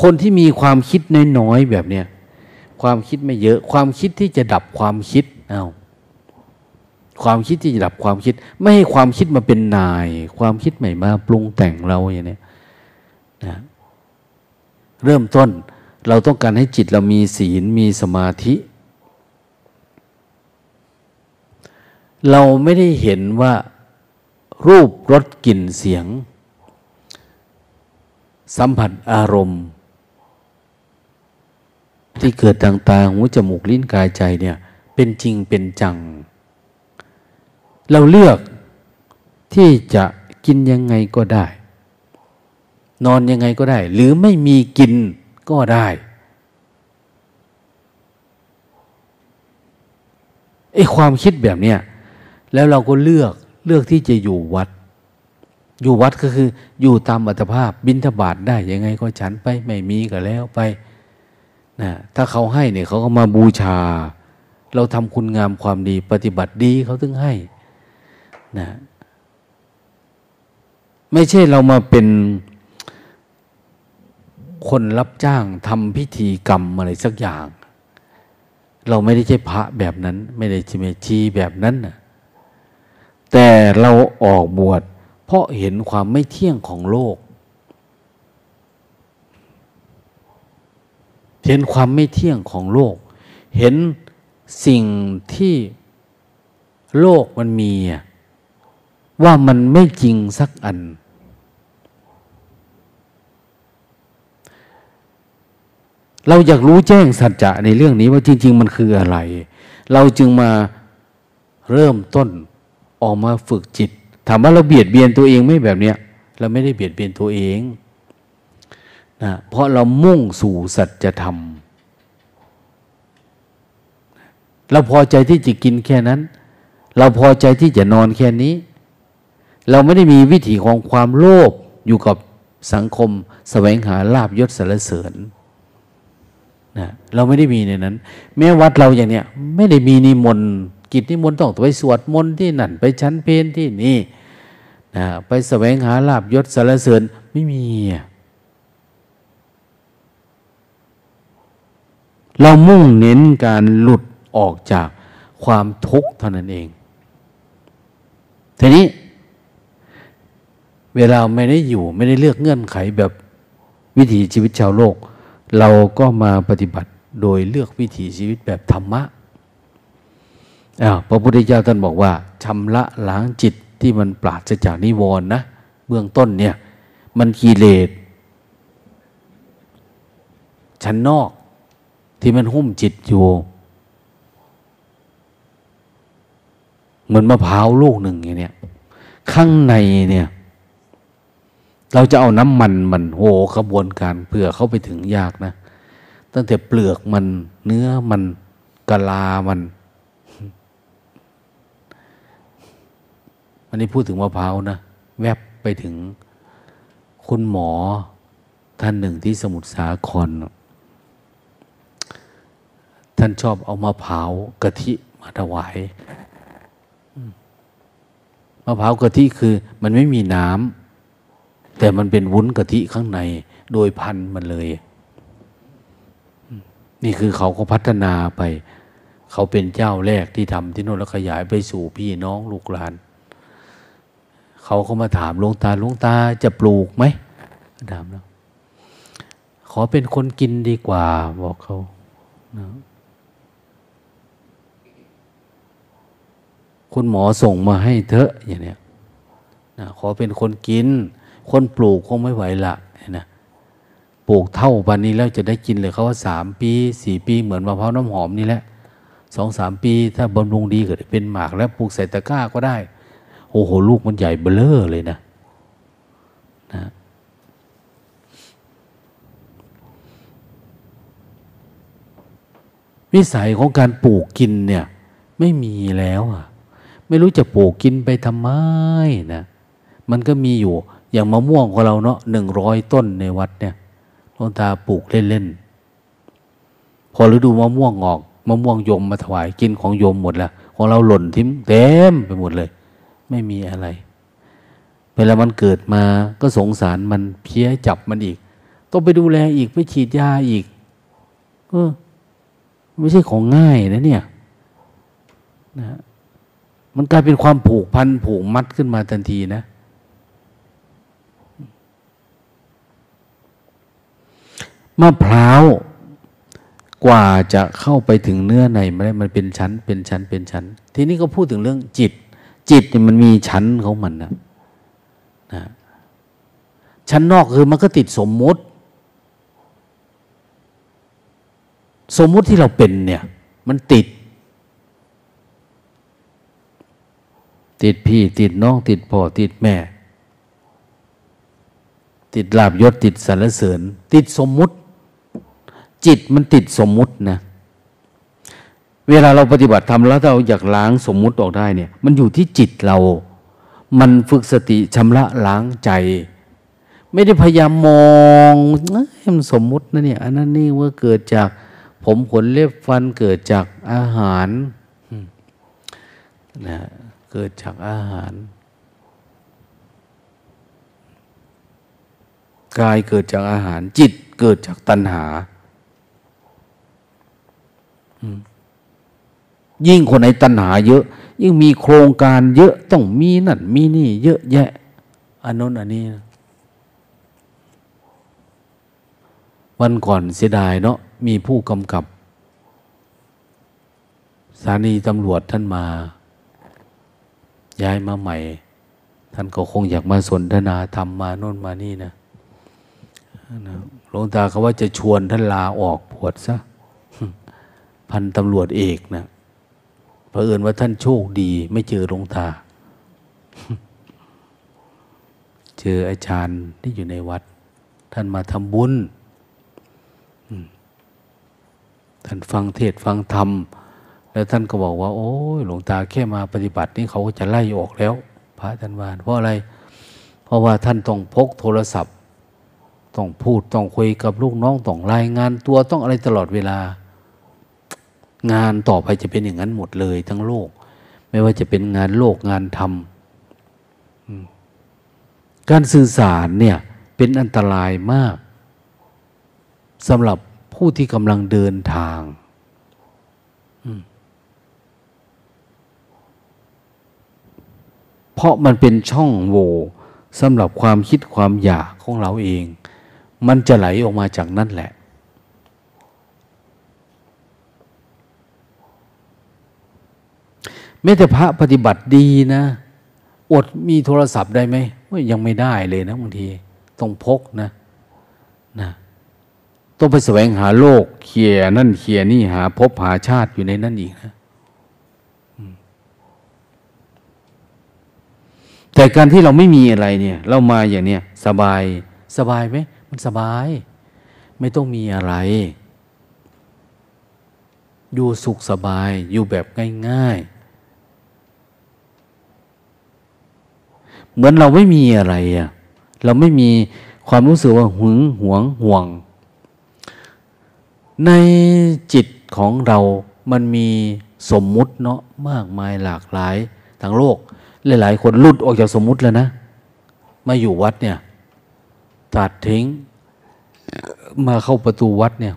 คนที่มีความคิดน้อยๆแบบเนี้ยความคิดไม่เยอะ ความคิดที่จะดับความคิดเอา้าความคิดที่จะดับความคิด ไม่ให้ความคิดมาเป็นนาย ความคิดใหม่มาปรุงแต่งเราอย่างนี้ นะเริ่มต้นเราต้องการให้จิตเรามีศีลมีสมาธิ เราไม่ได้เห็นว่ารูปรสกลิ่นเสียง สัมผัสอารมณ์ ที่เกิดต่างๆหูจมูกลิ้นกายใจเนี่ยเป็นจริงเป็นจัง เราเลือกที่จะกินยังไงก็ได้ นอนยังไงก็ได้ หรือไม่มีกินก็ได้ ไอ้ความคิดแบบเนี้ยแล้วเราก็เลือกเลือกที่จะอยู่วัด อยู่วัดก็คือ อยู่ตามอัตภาพบินทบาทได้ยังไงก็ฉันไปไม่มีก็แล้วไปนะถ้าเขาให้เนี่ยเขาก็มาบูชา เราทำคุณงามความดี ปฏิบัติดีเขาถึงให้นะไม่ใช่เรามาเป็น คนรับจ้างทำพิธีกรรมอะไรสักอย่าง เราไม่ได้ใช่พระแบบนั้น ไม่ได้ใช่เมชีแบบนั้นนะแต่เราออกบวชเพราะเห็นความไม่เที่ยงของโลก เห็นความไม่เที่ยงของโลก เห็นสิ่งที่โลกมันมีว่ามันไม่จริงสักอัน เราอยากรู้แจ้งสัจจะในเรื่องนี้ว่าจริง ๆ มันคืออะไร เราจึงมาเริ่มต้นออกมาฝึกจิตถามว่าเราเบียดเบียนตัวเองไม่แบบเนี้ยเราไม่ได้เบียดเบียนตัวเองนะเพราะเรามุ่งสู่สัจธรรมเราพอใจที่จะกินแค่นั้น เราพอใจที่จะนอนแค่นี้ เราไม่ได้มีวิถีของความโลภอยู่กับสังคมแสวงหาลาบยศสรรเสริญ นะเราไม่ได้มีในนั้น แม้วัดเราอย่างเนี้ยไม่ได้มีนิมนต์กิจนิมนต์ต้องไปสวดมนต์ที่นั่น ไปชั้นเพนที่นี่นะไปแสวงหาลาบยศสรรเสริญไม่มี เรามุ่งเน้นการหลุดออกจากความทุกข์เท่านั้นเอง ทีนี้ เวลาไม่ได้อยู่ไม่ได้เลือกเงื่อนไขแบบวิถีชีวิตชาวโลก เราก็มาปฏิบัติโดยเลือกวิถีชีวิตแบบธรรมะพระพุทธเจ้าท่านบอกว่าชำระล้างจิตที่มันปราศจากนิวรณ์นะ เบื้องต้นเนี่ย มันกิเลสชั้นนอกที่มันหุ้มจิตอยู่ เหมือนมะพร้าวลูกหนึ่งอย่างเนี้ยข้างในเนี่ย เราจะเอาน้ำมันมันโหขบวนการเพื่อเข้าไปถึงยากนะ ตั้งแต่เปลือกมันเนื้อมันกะลามัน อันนี้พูดถึงมะพร้าวนะ แวบไปถึงคุณหมอท่านหนึ่งที่สมุทรสาคร ท่านชอบเอามาเผาวกะทิมาถวายมะพร้าวกะทิคือ มันไม่มีน้ำ แต่มันเป็นวุ้นกะทิข้างใน โดยพันมันเลย นี่คือเขาก็พัฒนาไป เขาเป็นเจ้าแรกที่ทำที่โน่นแล้วขยายไปสู่พี่น้องลูกหลาน เขาก็มาถามหลุงตาหลุงตาจะปลูกไหมถามแล้วขอเป็นคนกินดีกว่า บอกเขานะคุณหมอส่งมาให้เถอะอย่างเนี้ยนะขอเป็นคนกิน คนปลูกคงไม่ไหวละนะปลูกเท่าปันนี้แล้วจะได้กินเลยเขาว่าสามปีสี่ปีเหมือนมะพร้าวน้ำหอมนี่แหละสองสามปี ถ้าบำรุงดีก็เป็นหมากแล้วปลูกใส่ตะกร้าก็ได้ โอ้โห ลูกมันใหญ่เบ้อเลยนะนะวิสัยของการปลูกกินเนี่ย ไม่มีแล้วอะ ไม่รู้จะปลูกกินไปทำไมนะมันก็มีอยู่ อย่างมะม่วงของเราเนาะหนึ่งร้อยต้นในวัดเนี่ยหลวงตาปลูกเล่นๆพอฤดูมะม่วงออกมะม่วงยมมาถวายกินของโยมหมดแล้วของเราหล่นทิ้มเต็มไปหมดเลย ไม่มีอะไร เวลามันเกิดมาก็สงสารมันเพี้ยจับมันอีก ต้องไปดูแลอีกไปฉีดยาอีกเออไม่ใช่ของง่ายนะเนี่ยนะมันกลายเป็นความผูกพันผูกมัดขึ้นมาทันทีนะ มะพร้าวกว่าจะเข้าไปถึงเนื้อในมันได้มันเป็นชั้น เป็นชั้นเป็นชั้น ทีนี้ก็พูดถึงเรื่องจิต จิตเนี่ยมันมีชั้นของมันนะนะชั้นนอกคือมันก็ติดสมมุติ สมมุติที่เราเป็นเนี่ย มันติด ติดพี่ ติดน้อง ติดพ่อ ติดแม่ ติดลาบยศติดสรรเสริญ ติดสมมุติ จิตมันติดสมมุตินะเวลาเราปฏิบัติทำแล้วเราอยากล้างสมมุติออกได้เนี่ย มันอยู่ที่จิตเรา มันฝึกสติชำระล้างใจ ไม่ได้พยายามมองมันสมมุตินะเนี่ยอันนั้นนี่ว่าเกิดจากผมขนเล็บฟันเกิดจากอาหารนะเกิดจากอาหารกายเกิดจากอาหารจิตเกิดจากตัณหา ยิ่งคนในตัณหาเยอะ ยิ่งมีโครงการเยอะต้องมีนั่นมีนี่ เยอะแยะอันนู้นอันนี้ วันก่อนเสียดายเนาะมีผู้กำกับสถานีตำรวจท่านมา ย้ายมาใหม่ ท่านก็คงอยากมาสนทนาทำมาโน่นมานี่นะหลวงตาเขาว่าจะชวนท่านลาออกปวดซะ พันตำรวจเอกนะ เผอิญว่าท่านโชคดีไม่เจอหลวงตา เจออาจารย์ที่อยู่ในวัด ท่านมาทำบุญท่านฟังเทศฟังธรรม แล้วท่านก็บอกว่า โอ้ยหลวงตาแค่มาปฏิบัตินี่เขาก็จะไล่ออกแล้ว พระท่านวานเพราะอะไร เพราะว่าท่านต้องพกโทรศัพท์ ต้องพูดต้องคุยกับลูกน้องต้องรายงานตัวต้องอะไรตลอดเวลา งานต่อไปจะเป็นอย่างนั้นหมดเลย ทั้งโลก ไม่ว่าจะเป็นงานโลกงานธรรมการสื่อสารเนี่ยเป็นอันตรายมากสำหรับผู้ที่กำลังเดินทางเพราะมันเป็นช่องโหว่สำหรับความคิดความอยากของเราเอง มันจะไหลออกมาจากนั่นแหละ แม้แต่พระปฏิบัติดีนะ อดมีโทรศัพท์ได้ไหมว่ายังไม่ได้เลยนะบางทีต้องพกนะนะต้องไปแสวงหาโลกเคียนั่นเคียนี่หาพบหาชาติอยู่ในนั่นอีกนะแต่การที่เราไม่มีอะไรเนี่ย เรามาอย่างเนี้ยสบายสบายไหมมันสบาย ไม่ต้องมีอะไร อยู่สุขสบายอยู่แบบง่ายๆ เหมือนเราไม่มีอะไรอะเราไม่มีความรู้สึกว่าหึงหวงห่วง ในจิตของเรามันมีสมมุติเนาะมากมายหลากหลายทั้งโลก หลาย ๆ คนลุดออกจากสมมุติแล้วนะ มาอยู่วัดเนี่ยตัดทิ้งมาเข้าประตูวัดเนี่ย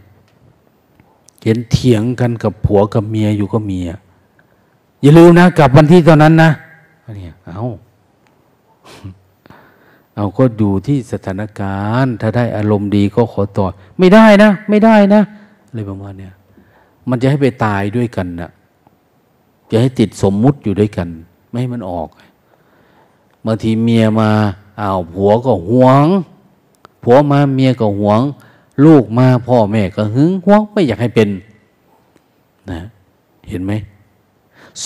เห็นเถียงกันกับผัวกับเมียอยู่ก็เมียอย่าลืมนะกลับวันที่ตอนนั้นนะเนี่ยเอา เอาก็ดูที่สถานการณ์ ถ้าได้อารมณ์ดีก็ขอต่อ ไม่ได้นะ ไม่ได้นะอะไรประมาณเนี้ยมันจะให้ไปตายด้วยกันนะจะให้ติดสมมุติอยู่ด้วยกัน ไม่ให้มันออกบางทีเมียมาอ้าวผัวก็หวงผัวมาเมียก็หวง ลูกมาพ่อแม่ก็หึงหวงไม่อยากให้เป็นนะเห็นไหม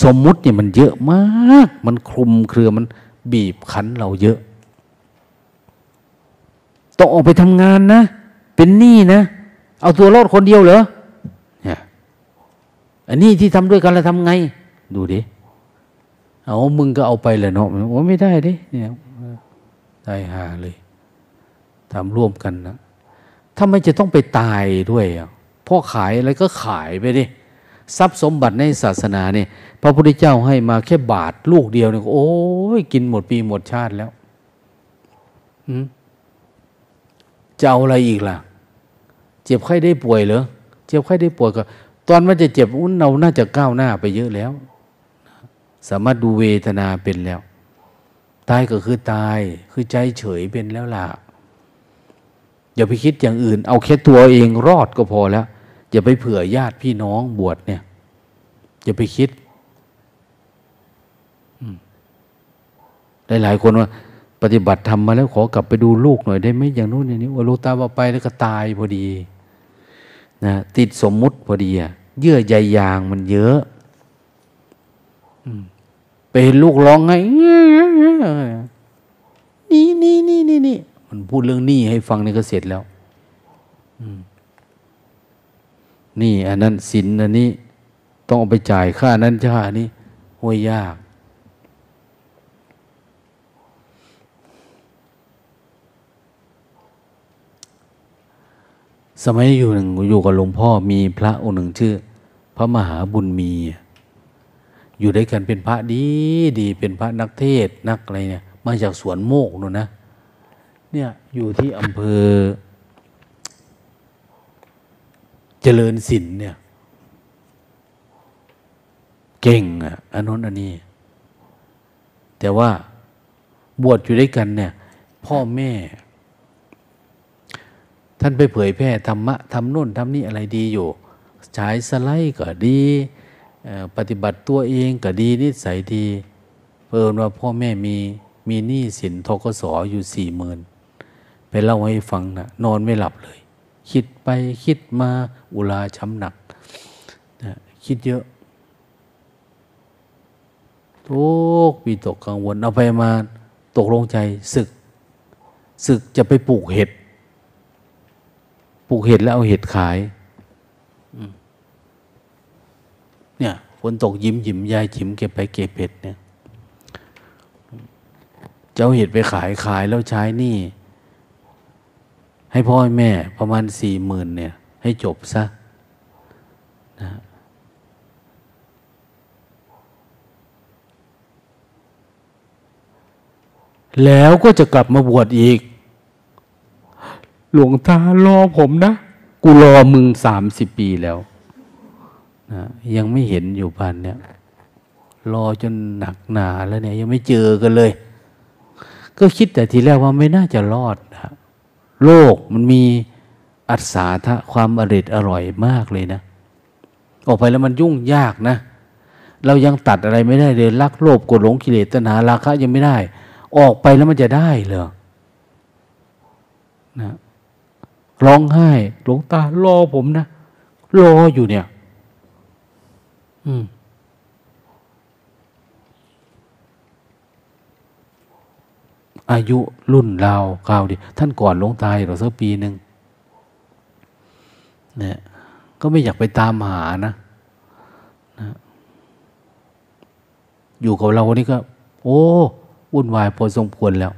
สมมุติเนี่ยมันเยอะมาก มันคลุมเครือมัน บีบคั้นเราเยอะ ต้องออกไปทำงานนะ เป็นหนี้นะ เอาตัวรอดคนเดียวเหรอเนี่ยอันนี้ที่ทำด้วยกันแล้วทำไง ดูดิ เอามึงก็เอาไปแหละเนาะว่าไม่ได้ดิเนี่ยได้หาเลยทำร่วมกันนะถ้าไม่จะต้องไปตายด้วยอะพ่อขายอะไรก็ขายไปดิ ทรัพย์สมบัติในศาสนาเนี่ยพระพุทธเจ้าให้มาแค่บาทลูกเดียวเนี่ยโอ้ยกินหมดปีหมดชาติแล้วจะเอาอะไรอีกล่ะ เจ็บไข้ได้ป่วยเหรอเจ็บไข้ได้ป่วยก็ ตอนมันจะเจ็บอุ้นเราน่าจะก้าวหน้าไปเยอะแล้ว สามารถดูเวทนาเป็นแล้ว ตายก็คือตาย คือใจเฉยเป็นแล้วล่ะอย่าไปคิดอย่างอื่น เอาแค่ตัวเองรอดก็พอแล้ว อย่าไปเผื่อญาติพี่น้องบวชเนี่ย อย่าไปคิดหลายๆคนว่า ปฏิบัติทำมาแล้วขอกลับไปดูลูกหน่อยได้ไหมอย่างนู้นอย่างนี้ว่าลูกตาว่าไปแล้วก็ตายพอดีนะติดสมมุติพอดีอะเยื่อใยยางมันเยอะไปเห็นลูกร้องไงนี่นี่นี่นี่นี่มันพูดเรื่องหนี้ให้ฟังนี่ก็เสร็จแล้ว อืม นี่อันนั้นสินอันนี้ต้องเอาไปจ่ายค่านั้นค่านี้ห้วยยาก สมัยอยู่หนึ่งอยู่กับหลวงพ่อมีพระองค์หนึ่งชื่อ พระมหาบุญมี อยู่ด้วยกันเป็นพระดีดีเป็นพระนักเทศนักอะไรเนี่ย มาจากสวนโมกนู่นนะ เนี่ยอยู่ที่อำเภอ เจริญศิลเนี่ย เก่งอะอันน้นอันนี้ แต่ว่าบวชอยู่ด้วยกันเนี่ย พ่อแม่ ท่านไปเผยแพร่ธรรมะทำโน่นทำนี่อะไรดีอยู่ฉายสไลด์ก็ดี ปฏิบัติตัวเองก็ดีนิสัยดีเพิ่นว่าพ่อแม่มีมีหนี้สินทกศอยู่สี่หมื่นไปเล่าให้ฟังนะนอนไม่หลับเลย คิดไปคิดมาอุลาช้ำหนักนะคิดเยอะทุกปีตกกังวลเอาไปมาตกลงใจศึกศึกจะไปปลูกเห็ด ปลูกเห็ดแล้วเอาเห็ดขายเนี่ยฝนตกยิ้มยิ้มยายจิ้มเก็บไปเก็บเห็ดเนี่ยเจ้าเห็ดไปขายขายแล้วใช้นี่ ให้พ่อแม่ประมาณสี่หมื่นเนี่ย ให้จบซะนะแล้วก็จะกลับมาบวชอีก หลวงตารอผมนะ กูรอมึงสามสิบปีแล้วนะยังไม่เห็นอยู่บ้านเนี่ย รอจนหนักหนาแล้วเนี่ย ยังไม่เจอกันเลย ก็คิดแต่ทีแรกว่าไม่น่าจะรอดนะ โลกมันมีอัศาทะความอริดอร่อยมากเลยนะ ออกไปแล้วมันยุ่งยากนะ เรายังตัดอะไรไม่ได้เลยรักโลภกดหลงกิเลสตัณหาราคะยังไม่ได้ ออกไปแล้วมันจะได้เหรอนะร้องไห้หลงตารอผมนะ รออยู่เนี่ย อืม อายุรุ่นเราวกาวดีท่านก่อนลงตายเราสักปีหนึ่งเนี่ยก็ไม่อยากไปตามหานะนะอยู่กับเราวันนี้ก็ โอ้วุ่นวายพอสมควรแล้ว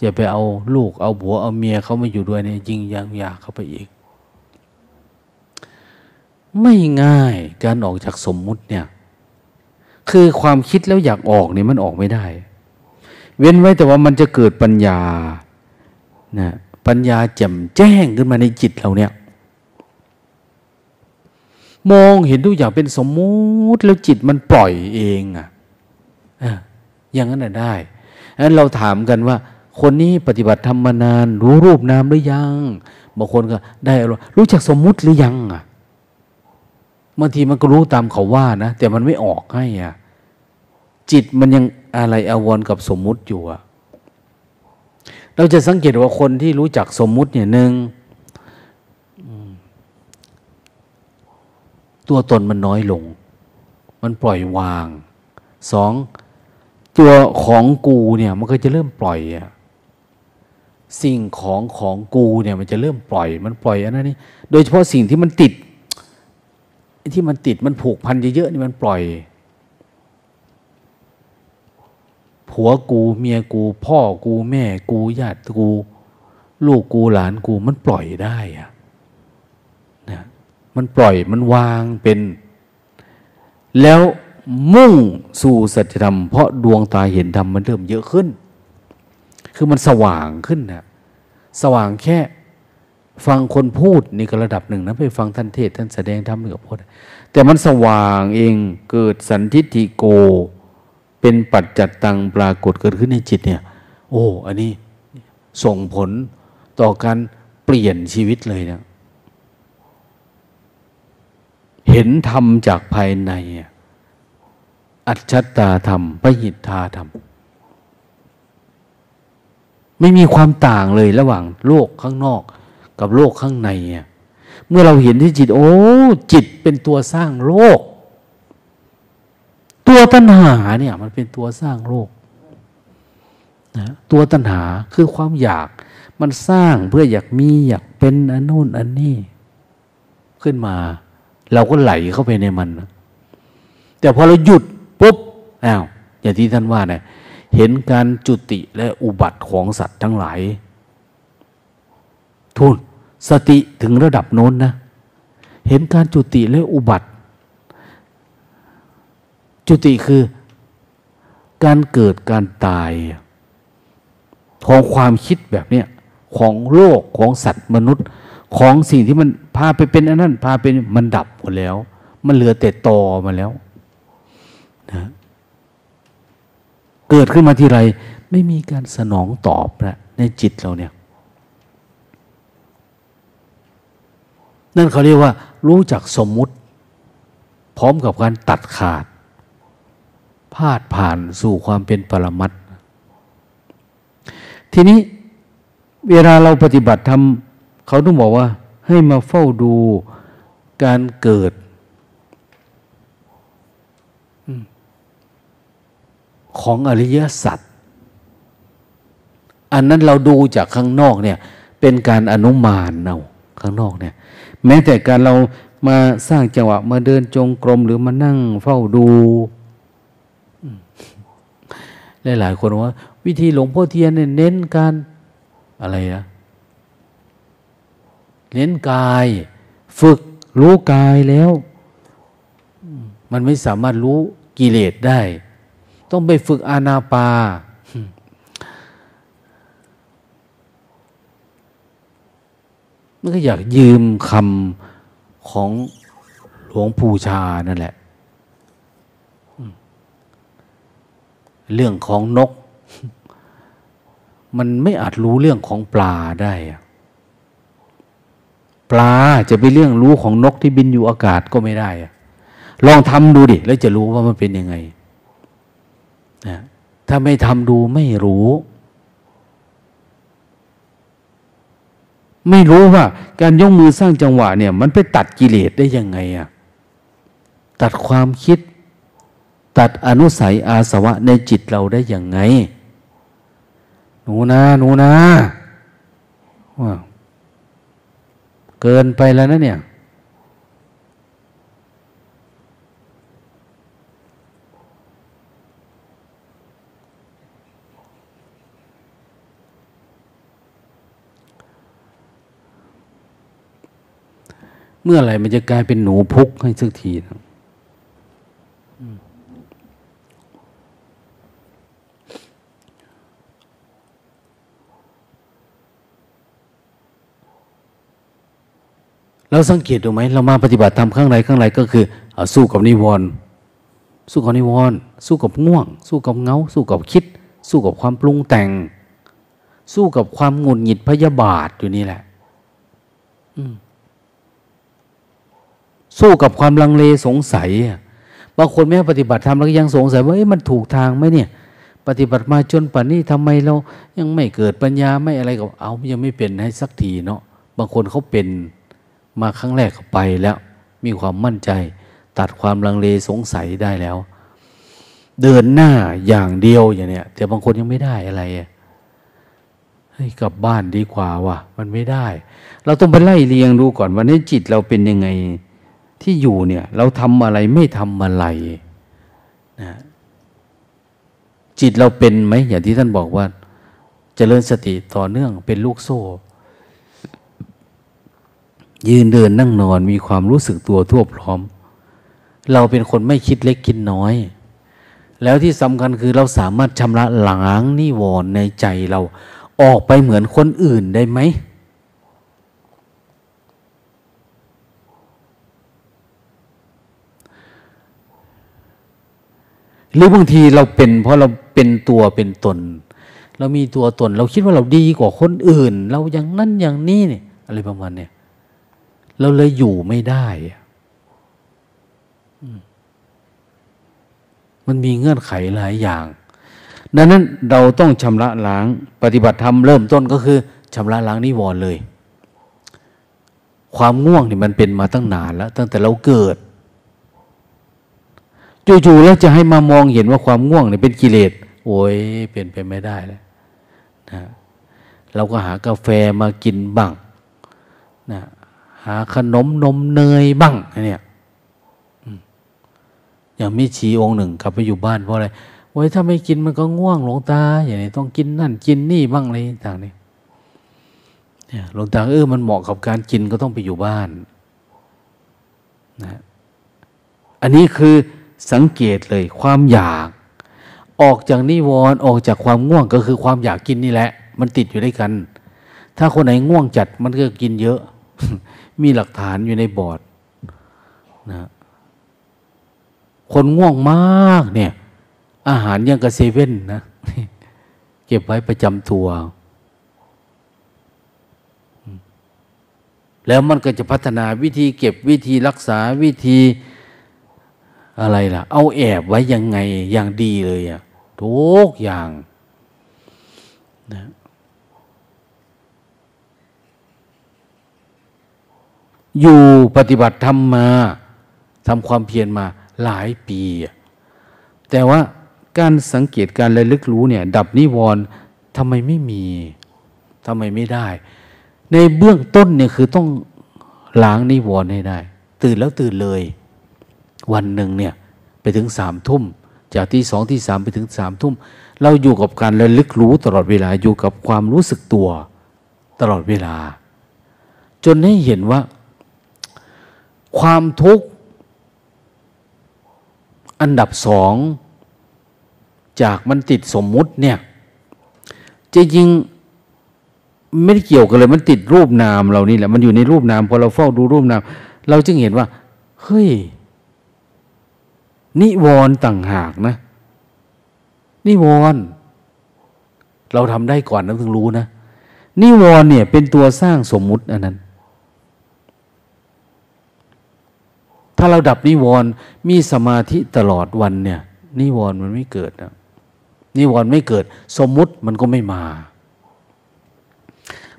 จะไปเอาลูกเอาผัวเอาเมียเขามาอยู่ด้วยเนี่ยยิ่งยังยากเข้าไปอีก ไม่ง่ายการออกจากสมมุติเนี่ย คือความคิดแล้วอยากออกเนี่ยมันออกไม่ได้ เว้นไว้แต่ว่ามันจะเกิดปัญญานะปัญญาแจ่มแจ้งขึ้นมาในจิตเราเนี่ย มองเห็นทุกอย่างเป็นสมมุติแล้วจิตมันปล่อยเองอะ่ะอย่างนั้นได้นั้นเราถามกันว่า คนนี้ปฏิบัติธรรมานาน รู้รูปนามหรือยังบางคนก็ได้รู้จักสมมุติหรือยังอะบางทีมันก็รู้ตามเขาว่านะแต่มันไม่ออกให้อะจิตมันยัง อะไรอาวรกับสมมุติอยู่อะเราจะสังเกตว่าคนที่รู้จักสมมุติเนี่ยหนึ่งตัวตนมันน้อยลง มันปล่อยวางสองตัวของกูเนี่ยมันก็จะเริ่มปล่อยอะสิ่งของของกูเนี่ยมันจะเริ่มปล่อย มันปล่อยอันนั้นนี่โดยเฉพาะสิ่งที่มันติดที่มันติดมันผูกพันเยอะๆนี่มันปล่อย ผัวกูเมียกู พ่อกูแม่กูญาติกู ลูกกูหลานกูมันปล่อยได้อะนะมันปล่อยมันวางเป็น แล้วมุ่งสู่สัจธรรม เพราะดวงตาเห็นธรรมมันเริ่มเยอะขึ้น คือมันสว่างขึ้นนะสว่างแค่ฟังคนพูดนี่ก็ระดับหนึ่งนะไปฟังท่านเทศท่านแสดงธรรมนี่ก็พูดแต่มันสว่างเองเกิดสันทิฏฐิโก เป็นปัจจัตตังปรากฏเกิดขึ้นในจิตเนี่ย โอ้ อันนี้ส่งผลต่อการเปลี่ยนชีวิตเลยนะเห็นธรรมจากภายใน อัจฉตาธรรมปหิทธาธรรม ไม่มีความต่างเลยระหว่างโลกข้างนอกกับโลกข้างใน เมื่อเราเห็นที่จิต โอ้ จิตเป็นตัวสร้างโลก ตัวตัณหาเนี่ยมันเป็นตัวสร้างโลกนะตัวตัณหาคือความอยาก มันสร้างเพื่ออยากมีอยากเป็นอันโน้นอันนี้ขึ้นมา เราก็ไหลเข้าไปในมันนะแต่พอเราหยุดปุ๊บอ้าวอย่างที่ท่านว่าเนี่ยเห็นการจุติและอุบัติของสัตว์ทั้งหลายทุนสติถึงระดับโน้นนะ เห็นการจุติและอุบัติ จุติคือ การเกิดการตายของความคิดแบบเนี้ยของโลกของสัตว์มนุษย์ ของสิ่งที่มันพาไปเป็นอันนั้นพาเป็นมันดับหมดแล้ว มันเหลือแต่ตอมาแล้วนะเกิดขึ้นมาทีไร ไม่มีการสนองตอบนะในจิตเราเนี่ยนั่นเขาเรียกว่า รู้จักสมมุติ พร้อมกับการตัดขาด พาดผ่านสู่ความเป็นปรมัตทีนี้เวลาเราปฏิบัติทำเขาต้องบอกว่า ให้มาเฝ้าดูการเกิดของอริยสัจอันนั้นเราดูจากข้างนอกเนี่ย เป็นการอนุมานเอาข้างนอกเนี่ย แม้แต่การเรามาสร้างจังหวะมาเดินจงกรมหรือมานั่งเฝ้าดู หลายๆคนว่า วิธีหลวงพ่อเทียนเน้นการอะไรนะเน้นกาย ฝึกรู้กายแล้ว มันไม่สามารถรู้กิเลสได้ ต้องไปฝึกอานาปา มันก็อยากยืมคำของหลวงปู่ชานั่นแหละ เรื่องของนก มันไม่อาจรู้เรื่องของปลาได้ปลาจะไปเรื่องรู้ของนกที่บินอยู่อากาศก็ไม่ได้ลองทำดูดิ แล้วจะรู้ว่ามันเป็นยังไงนะถ้าไม่ทำดูไม่รู้ ไม่รู้ว่า การยกมือสร้างจังหวะเนี่ย มันไปตัดกิเลสได้ยังไงอะตัดความคิด ตัดอนุสัยอาสวะในจิตเราได้อย่างไง หนูนะ หนูนะว่าเกินไปแล้วนะเนี่ย เมื่อไหร่มันจะกลายเป็นหนูพุกให้สักทีนะ เราสังเกตดูไหมเรามาปฏิบัติธรรมข้างในข้างในก็คืออสู้กับนิวรณ์สู้กับนิวรณ์สู้กับง่วง สู้กับเงา สู้กับคิด สู้กับความปรุงแต่ง สู้กับความหงุดหงิดพยาบาทอยู่นี่แหละสู้กับความลังเลสงสัยบางคนแม้ปฏิบัติธรรมแล้วยังสงสัยว่ามันถูกทางไหมเนี่ย ปฏิบัติมาจนป่านนี้ทำไมเรายังไม่เกิดปัญญาไม่อะไรกับเอายังไม่เป็นให้สักทีเนาะบางคนเขาเป็น มาครั้งแรกไปแล้ว มีความมั่นใจ ตัดความลังเลสงสัยได้แล้ว เดินหน้าอย่างเดียวอย่างเนี้ยแต่บางคนยังไม่ได้อะไรเฮ้ยกลับบ้านดีกว่าว่ะมันไม่ได้ เราต้องไปไล่เรียงดูก่อนวันนี้จิตเราเป็นยังไงที่อยู่เนี่ย เราทำอะไรไม่ทำอะไรนะจิตเราเป็นไหมอย่างที่ท่านบอกว่าจเจริญสติต่อเนื่องเป็นลูกโซ่ ยืนเดินนั่งนอนมีความรู้สึกตัวทั่วพร้อม เราเป็นคนไม่คิดเล็กคิดน้อย แล้วที่สำคัญคือเราสามารถชำระล้างนิวรณ์ในใจเราออกไปเหมือนคนอื่นได้ไหมหรือบางทีเราเป็น เพราะเราเป็นตัวเป็นตน เรามีตัวตน เราคิดว่าเราดีกว่าคนอื่น เราอย่างนั้นอย่างนี้เนี่ยอะไรประมาณเนี่ย เราเลยอยู่ไม่ได้ มันมีเงื่อนไขหลายอย่าง ดังนั้นเราต้องชำระล้าง ปฏิบัติธรรมเริ่มต้นก็คือชำระล้างนิวรณ์เลย ความง่วงนี่มันเป็นมาตั้งนานแล้ว ตั้งแต่เราเกิดจู่ๆแล้วจะให้มามองเห็นว่าความง่วงนี่เป็นกิเลสโอ้ยเป็นไปไม่ได้แล้วนะเราก็หากาแฟมากินบ้างนะ หาขนมนมเนยบ้างเนี่ยอย่างมีชีองค์หนึ่งกลับไปอยู่บ้านเพราะอะไรไว้ถ้าไม่กินมันก็ง่วงหลวงตา อย่างนี้ต้องกินนั่นกินนี่บ้างอะไรต่างนี่เนี่ยหลวงตาเออมันเหมาะกับการกินก็ต้องไปอยู่บ้านนะอันนี้คือสังเกตเลยความอยาก ออกจากนิวรณ์ออกจากความง่วงก็คือความอยากกินนี่แหละ มันติดอยู่ด้วยกัน ถ้าคนไหนง่วงจัดมันก็กินเยอะ มีหลักฐานอยู่ในบอร์ดนะคนง่วงมากเนี่ย อาหารยังกระเซเว่นนะ เก็บไว้ประจำตัว แล้วมันก็จะพัฒนาวิธีเก็บวิธีรักษาวิธีอะไรล่ะ เอาแอบไว้ยังไงอย่างดีเลยอะทุกอย่างนะ อยู่ปฏิบัติธรรมมาทำความเพียรมาหลายปี แต่ว่าการสังเกตการระลึกรู้เนี่ย ดับนิวรณ์ทำไมไม่มีทำไมไม่ได้ ในเบื้องต้นเนี่ยคือต้องล้างนิวรณ์ให้ได้ ตื่นแล้วตื่นเลย วันหนึ่งเนี่ยไปถึงสามทุ่ม จากที่สองที่สามไปถึงสามทุ่ม เราอยู่กับการระลึกรู้ตลอดเวลาอยู่กับความรู้สึกตัวตลอดเวลา จนให้เห็นว่า ความทุกข์ อันดับสองจากมันติดสมมุติเนี่ยจริงไม่ได้เกี่ยวกันเลย มันติดรูปนามเรานี่แหละ มันอยู่ในรูปนามพอเราเฝ้าดูรูปนาม เราจึงเห็นว่า เฮ้ย นิวรณ์ต่างหากนะ นิวรณ์เราทำได้ก่อนเราถึงรู้นะ นิวรณ์เนี่ย เป็นตัวสร้างสมมุติอันนั้น ถ้าเราดับนิวรณ์มีสมาธิตลอดวันเนี่ยนิวรณ์มันไม่เกิดนะนิวรณ์ไม่เกิด สมมุติมันก็ไม่มา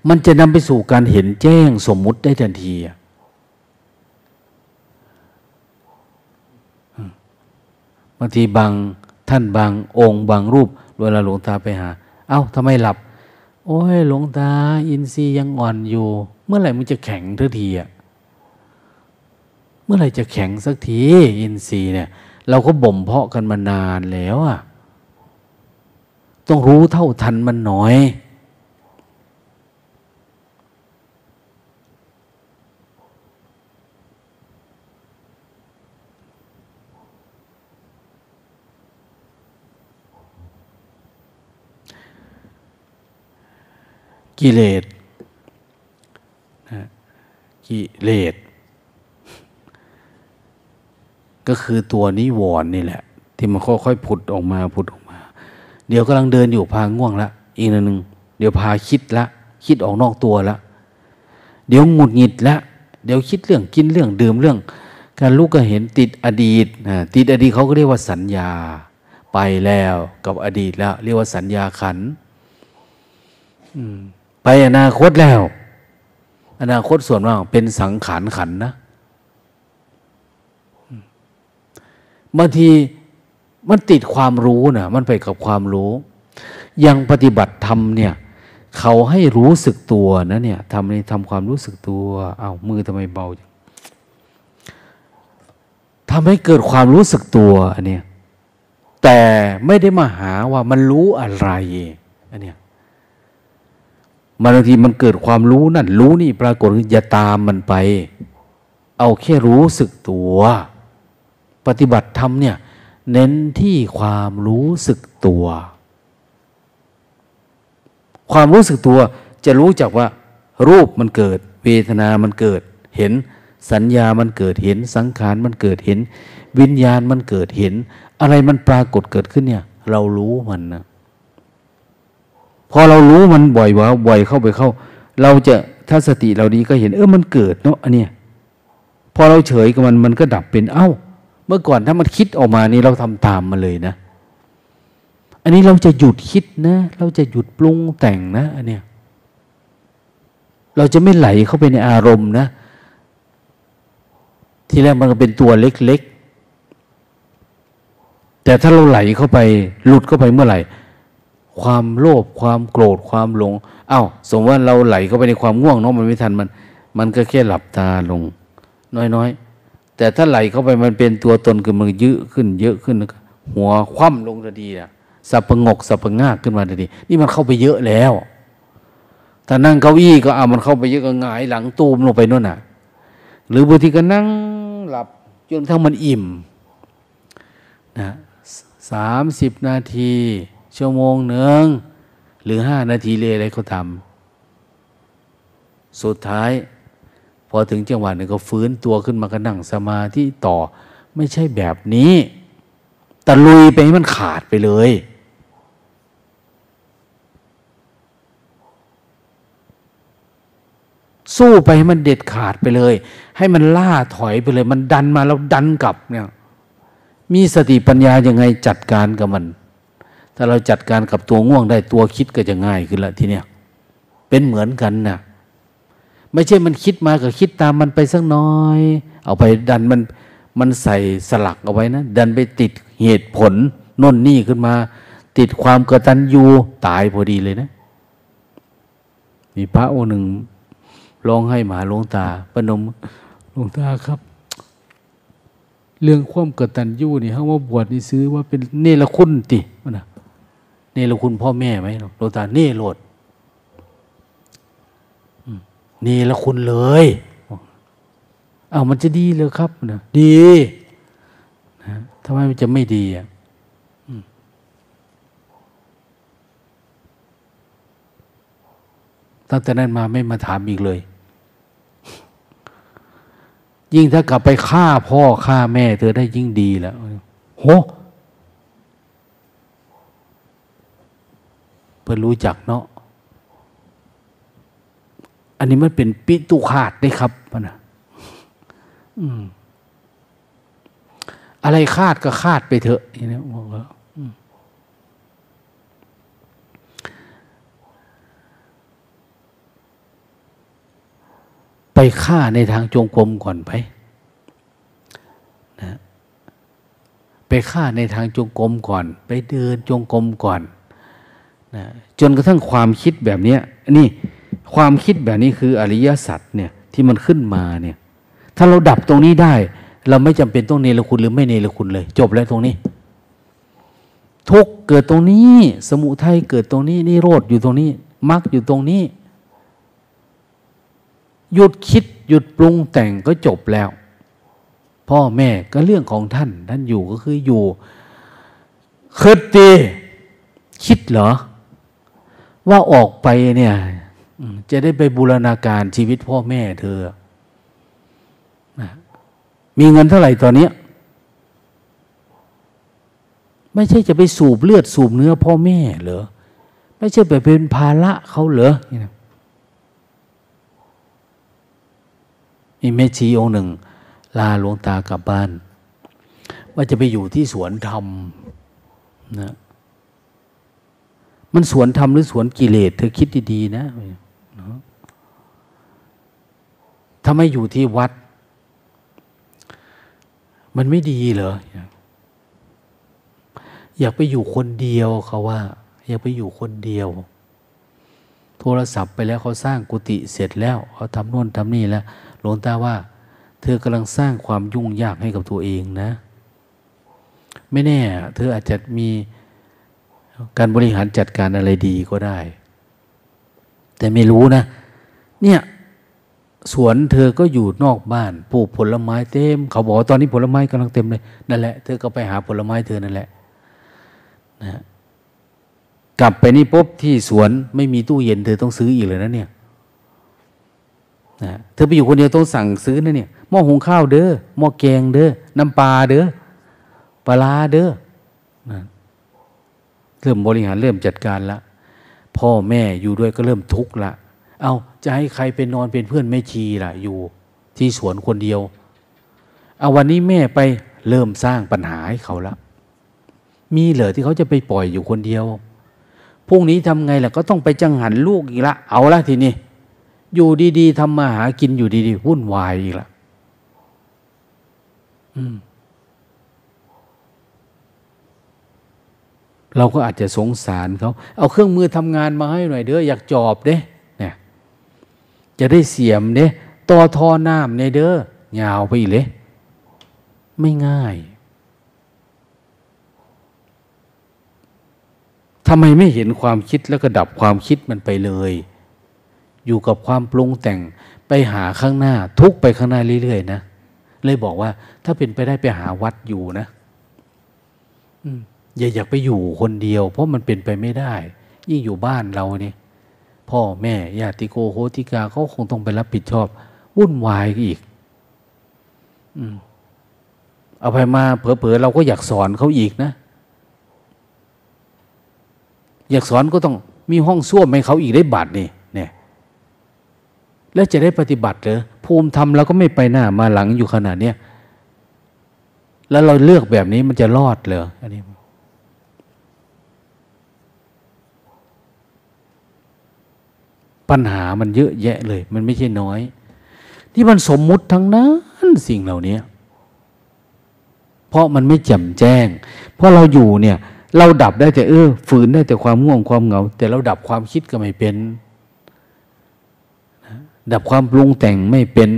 มันจะนำไปสู่การเห็นแจ้งสมมุติได้ทันทีบางทีบางท่านบางองค์บางรูปเวลาหลวงตาไปหา เอา้าทำไมหลับ โอ้ยหลวงตา อินทรีย์ยังอ่อนอยู่ เมื่อไหร่มึงจะแข็งทันทีอะ มื่อไรจะแข็งสักที อินทรีย์เนี่ย เราก็บ่มเพาะกันมานานแล้วอะต้องรู้เท่าทันมันหน่อย กิเลสกิเลส ก็คือตัวนิวรณ์นี่แหละ ที่มันค่อยๆผุดออกมาผุดออกมา เดี๋ยวกำลังเดินอยู่พาง่วงละอีกนิดนึงเดี๋ยวพาคิดละ คิดออกนอกตัวละ เดี๋ยวหงุดหงิดละ เดี๋ยวคิดเรื่องกินเรื่องดื่มเรื่อง การลูกก็เห็นติดอดีตนะติดอดีตเขาก็เรียกว่าสัญญา ไปแล้วกับอดีตแล้ว เรียกว่าสัญญาขันไปอนาคตแล้ว อนาคตส่วนมากเป็นสังขารขันนะ บางทีมันติดความรู้นะมันไปกับความรู้ยังปฏิบัติธรรมเนี่ยเขาให้รู้สึกตัวนะเนี่ยทำในทำความรู้สึกตัวเอา้ามือทำไมเบาทำให้เกิดความรู้สึกตัวอันเนี้ยแต่ไม่ได้มาหาว่ามันรู้อะไรอันเนี้ยบางทีมันเกิดความรู้นั่นรู้นี่ปรากฏอย่าตามมันไป เอาแค่รู้สึกตัว ปฏิบัติธรรมเนี่ยเน้นที่ความรู้สึกตัว ความรู้สึกตัวจะรู้จักว่า รูปมันเกิด เวทนามันเกิด เห็นสัญญามันเกิดเห็น สังขารมันเกิดเห็น วิญญาณมันเกิดเห็น อะไรมันปรากฏเกิดขึ้นเนี่ย เรารู้มันนะพอเรารู้มันบ่อยว่าบ่อยเข้าไปเข้า เราจะถ้าสติเราดีก็เห็น เออมันเกิดเนาะอันเนี้ยพอเราเฉยกับมันมันก็ดับเป็นเอ้า เมื่อก่อนถ้ามันคิดออกมานี่เราทำตามมาเลยนะ อันนี้เราจะหยุดคิดนะ เราจะหยุดปรุงแต่งนะอันเนี้ยเราจะไม่ไหลเข้าไปในอารมณ์นะ ทีแรกมันก็เป็นตัวเล็กๆ แต่ถ้าเราไหลเข้าไปหลุดเข้าไปเมื่อไหร่ ความโลภความโกรธความหลง เอา้า สมมติว่าเราไหลเข้าไปในความง่วงเนาะมันไม่ทันมัน มันก็แค่หลับตาลง น้อยๆ แต่ถ้าไหลเข้าไปมันเป็นตัวตนคือมันเยอะขึ้น เยอะขึ้น หัวคว่ำลงทันทีอะสับประงกสับประงากขึ้นมาทันทีนี่มันเข้าไปเยอะแล้วถ้านั่งเก้าอี้ก็เอามันเข้าไปเยอะก็หงายหลังตูมลงไปนู่นน่ะ หรือบางทีก็นั่งหลับจนทั้งมันอิ่มนะสามสิบนาที ชั่วโมงหนึ่งหรือห้านาทีเลยอะไรก็ทำสุดท้าย พอถึงจังหวะหนึ่งก็ฟื้นตัวขึ้นมาก็นั่งสมาธิต่อ ไม่ใช่แบบนี้ตะลุยไปให้มันขาดไปเลย สู้ไปให้มันเด็ดขาดไปเลย ให้มันล่าถอยไปเลย มันดันมาแล้วดันกลับเนี่ย มีสติปัญญายังไงจัดการกับมัน ถ้าเราจัดการกับตัวง่วงได้ตัวคิดก็จะง่ายขึ้นละทีเนี้ยเป็นเหมือนกันนะ ไม่ใช่มันคิดมาก็คิดตามมันไปสักน้อย เอาไปดันมันมันใส่สลักเอาไว้นะดันไปติดเหตุผลน่นนี่ขึ้นมา ติดความกตัญญูตายพอดีเลยนะ มีพระองค์หนึ่งร้องให้หมาหลวงตาปนมหลวงตาครับ เรื่องความกตัญญูนี่เขาว่าบวชนี่ซื้อว่าเป็นเนรคุณติมันนะเนรคุณพ่อแม่ไหมหลวงตาเนรโลด เนรคุณเลยเอามันจะดีเลยครับนะดีนะทำไมมันจะไม่ดีอะตั้งแต่นั้นมาไม่มาถามอีกเลย ยิ่งถ้ากลับไปฆ่าพ่อฆ่าแม่เธอได้ยิ่งดีแล้วโหเพื่อรู้จักเนาะ อันนี้มันเป็นปิตุขาดได้ครับนะอะไรคาดก็คาดไปเถอะอย่างนี้บอกแล้วไปฆ่าในทางจงกรมก่อนไปนะไปฆ่าในทางจงกรมก่อน ไปเดินจงกรมก่อนนะจนกระทั่งความคิดแบบนี้นี่ ความคิดแบบนี้คืออริยสัจเนี่ยที่มันขึ้นมาเนี่ย ถ้าเราดับตรงนี้ได้ เราไม่จำเป็นต้องเนรคุณหรือไม่เนรคุณเลย จบแล้วตรงนี้ ทุกเกิดตรงนี้ สมุทัยเกิดตรงนี้นี่โรดอยู่ตรงนี้มรรคอยู่ตรงนี้ หยุดคิดหยุดปรุงแต่งก็จบแล้ว พ่อแม่ก็เรื่องของท่าน ท่านอยู่ก็คืออยู่คิดดีคิดเหรอ ว่าออกไปเนี่ย จะได้ไปบูรณาการชีวิตพ่อแม่เธอ มีเงินเท่าไหร่ตอนนี้ ไม่ใช่จะไปสูบเลือดสูบเนื้อพ่อแม่เหรอ ไม่ใช่ไปเป็นภาระเขาเหรอมีแม่ชีองค์หนึ่ง ลาหลวงตากลับบ้าน ว่าจะไปอยู่ที่สวนธรรมนะมันสวนธรรมหรือสวนกิเลสเธอคิดดีๆนะ ถ้าไม่อยู่ที่วัด มันไม่ดีเหรออยากไปอยู่คนเดียวเขาว่า อยากไปอยู่คนเดียว โทรศัพท์ไปแล้วเขาสร้างกุฏิเสร็จแล้วเขาทำโน่นทำนี่แล้วหลวงตาว่า เธอกำลังสร้างความยุ่งยากให้กับตัวเองนะ ไม่แน่ เธออาจจะมีการบริหารจัดการอะไรดีก็ได้ แต่ไม่รู้นะ เนี่ย สวนเธอก็อยู่นอกบ้านปลูกผลไม้เต็ม เขาบอกตอนนี้ผลไม้กำลังเต็มเลยนั่นแหละเธอก็ไปหาผลไม้เธอนั่นแหละนะกลับไปนี่ปุ๊บที่สวนไม่มีตู้เย็นเธอต้องซื้ออีกเลยนะเนี่ยนะเธอไปอยู่คนเดียวต้องสั่งซื้อนะเนี่ยหม้อหุงข้าวเด้อหม้อแกงเด้อน้ำปลาเด้อปลาเด้อนะเริ่มบริหารเริ่มจัดการละพ่อแม่อยู่ด้วยก็เริ่มทุกข์ละเอา จะให้ใครเป็นนอนเป็นเพื่อนแม่ชีล่ะ อยู่ที่สวนคนเดียว เอาวันนี้แม่ไปเริ่มสร้างปัญหาให้เขาละ มีเหรอที่เขาจะไปปล่อยอยู่คนเดียวพรุ่งนี้ทำไงล่ะก็ต้องไปจังหันลูกอีกละเอาละทีนี้อยู่ดีๆทำมาหากินอยู่ดีๆวุ่นวายอีกละเราก็อาจจะสงสารเขา เอาเครื่องมือทำงานมาให้หน่อยเด้ออยากจอบเด้ จะได้เสียมเด้ต่อทอน้ำในเด้อยาวไปอีกเลย ไม่ง่ายทำไมไม่เห็นความคิดแล้วก็ดับความคิดมันไปเลย อยู่กับความปรุงแต่งไปหาข้างหน้า ทุกไปข้างหน้าเรื่อยๆนะเลยบอกว่า ถ้าเป็นไปได้ไปหาวัดอยู่นะอย่าอยากไปอยู่คนเดียว เพราะมันเป็นไปไม่ได้ ยิ่งอยู่บ้านเราเนี่ย พ่อแม่ญาติโกโหติกาเขาคงต้องไปรับผิดชอบ วุ่นวายอีกอเอาไปมาเผลอๆเราก็อยากสอนเขาอีกนะ อยากสอนก็ต้องมีห้องส้วมให้เขาอีกได้บัตรนี่เนี่ย แล้วจะได้ปฏิบัติเหรอภูมิธรรมเราก็ไม่ไปหน้ามาหลังอยู่ขนาดเนี้ยแล้วเราเลือกแบบนี้มันจะรอดเหรออันนี้ ปัญหามันเยอะแยะเลย มันไม่ใช่น้อย ที่มันสมมุติทั้งนั้นสิ่งเหล่านี้เพราะมันไม่แจ่มแจ้ง เพราะเราอยู่เนี่ย เราดับได้แต่เออฝืนได้แต่ความง่วงความเหงา แต่เราดับความคิดก็ไม่เป็น ดับความปรุงแต่งไม่เป็น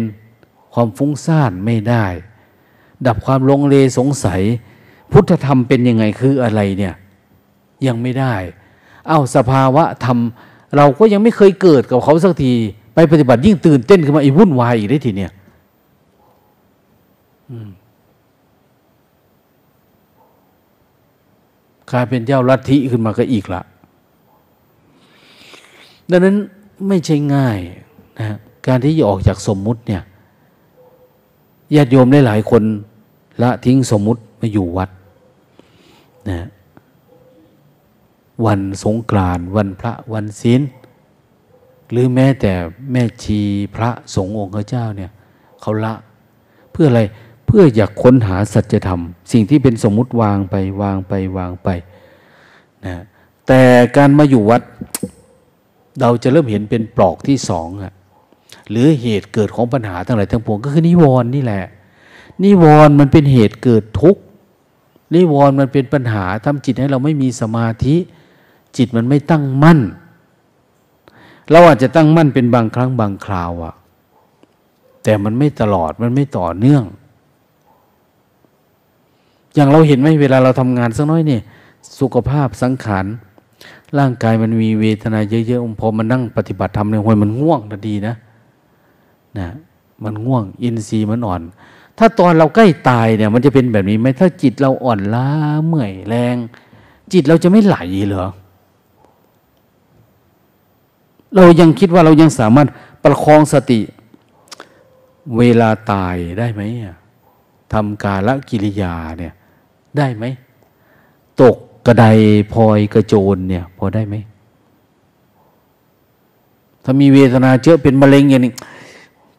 ความฟุ้งซ่านไม่ได้ ดับความลงเลสงสัย พุทธธรรมเป็นยังไงคืออะไรเนี่ย ยังไม่ได้ เอา้าสภาวะธรรม เราก็ยังไม่เคยเกิดกับเขาสักที ไปปฏิบัติยิ่งตื่นเต้นขึ้นมาอีวุ่นวายอีกได้ทีเนี่ยกลายเป็นเจ้าลัทธิขึ้นมาก็อีกละดังนั้นไม่ใช่ง่ายนะการที่จะออกจากสมมุติเนี่ยญาติโยมได้หลายคนละทิ้งสมมุติมาอยู่วัดนะ วันสงกรานต์วันพระวันศีลหรือแม้แต่แม่ชีพระสงฆ์องค์เจ้าเนี่ยเขาละเพื่ออะไรเพื่ออยากค้นหาสัจธรรม สิ่งที่เป็นสมมุติวางไปวางไปวางไปนะแต่การมาอยู่วัด เราจะเริ่มเห็นเป็นปลอกที่สองอะหรือเหตุเกิดของปัญหาทั้งหลายทั้งปวงก็คือนิวรณ์นี่แหละ นิวรณ์มันเป็นเหตุเกิดทุกข์นิวรณ์มันเป็นปัญหาทำจิตให้เราไม่มีสมาธิ จิตมันไม่ตั้งมั่น เราอาจจะตั้งมั่นเป็นบางครั้งบางคราวอะแต่มันไม่ตลอดมันไม่ต่อเนื่อง อย่างเราเห็นไหมเวลาเราทำงานสักน้อยเนี่ย สุขภาพสังขารร่างกายมันมีเวทนาเยอะๆพอมันนั่งปฏิบัติธรรมในหัวยมันง่วงทันทีนะนะมันง่วง อินทรีย์มันอ่อน ถ้าตอนเราใกล้ตายเนี่ย มันจะเป็นแบบนี้ไหมถ้าจิตเราอ่อนล้าเมื่อยแรง จิตเราจะไม่ไหลเหรอ เรายังคิดว่าเรายังสามารถประคองสติ เวลาตายได้ไหมทำกาลกิริยาเนี่ยได้ไหม ตกกระไดพลอยกระโจนเนี่ยพอได้ไหม ถ้ามีเวทนาเจอะเป็นมะเร็งอย่างนี้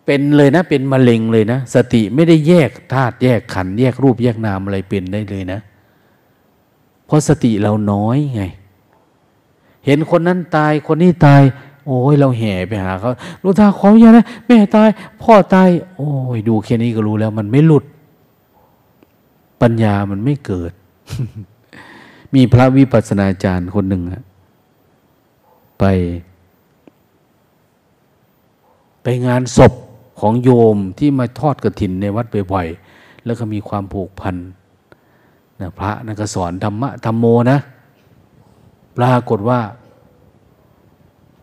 เป็นเลยนะ เป็นมะเร็งเลยนะ สติไม่ได้แยกธาตุแยกขัน แยกรูปแยกนามอะไรเป็นได้เลยนะ เพราะสติเราน้อยไง เห็นคนนั้นตายคนนี้ตาย โอ้ยเราแห่ไปหาเขาลูกตาขออย่านะแม่ตาย พ่อตาย โอ้ยดูแค่นี้ก็รู้แล้ว มันไม่หลุด ปัญญามันไม่เกิด มีพระวิปัสสนาจารย์คนหนึ่งไป ไปงานศพของโยมที่มาทอดกระถินในวัดบ่อยๆแล้วก็มีความผูกพันนะพระนั่นก็สอนธรรมะธรรมโมนะ ปรากฏว่า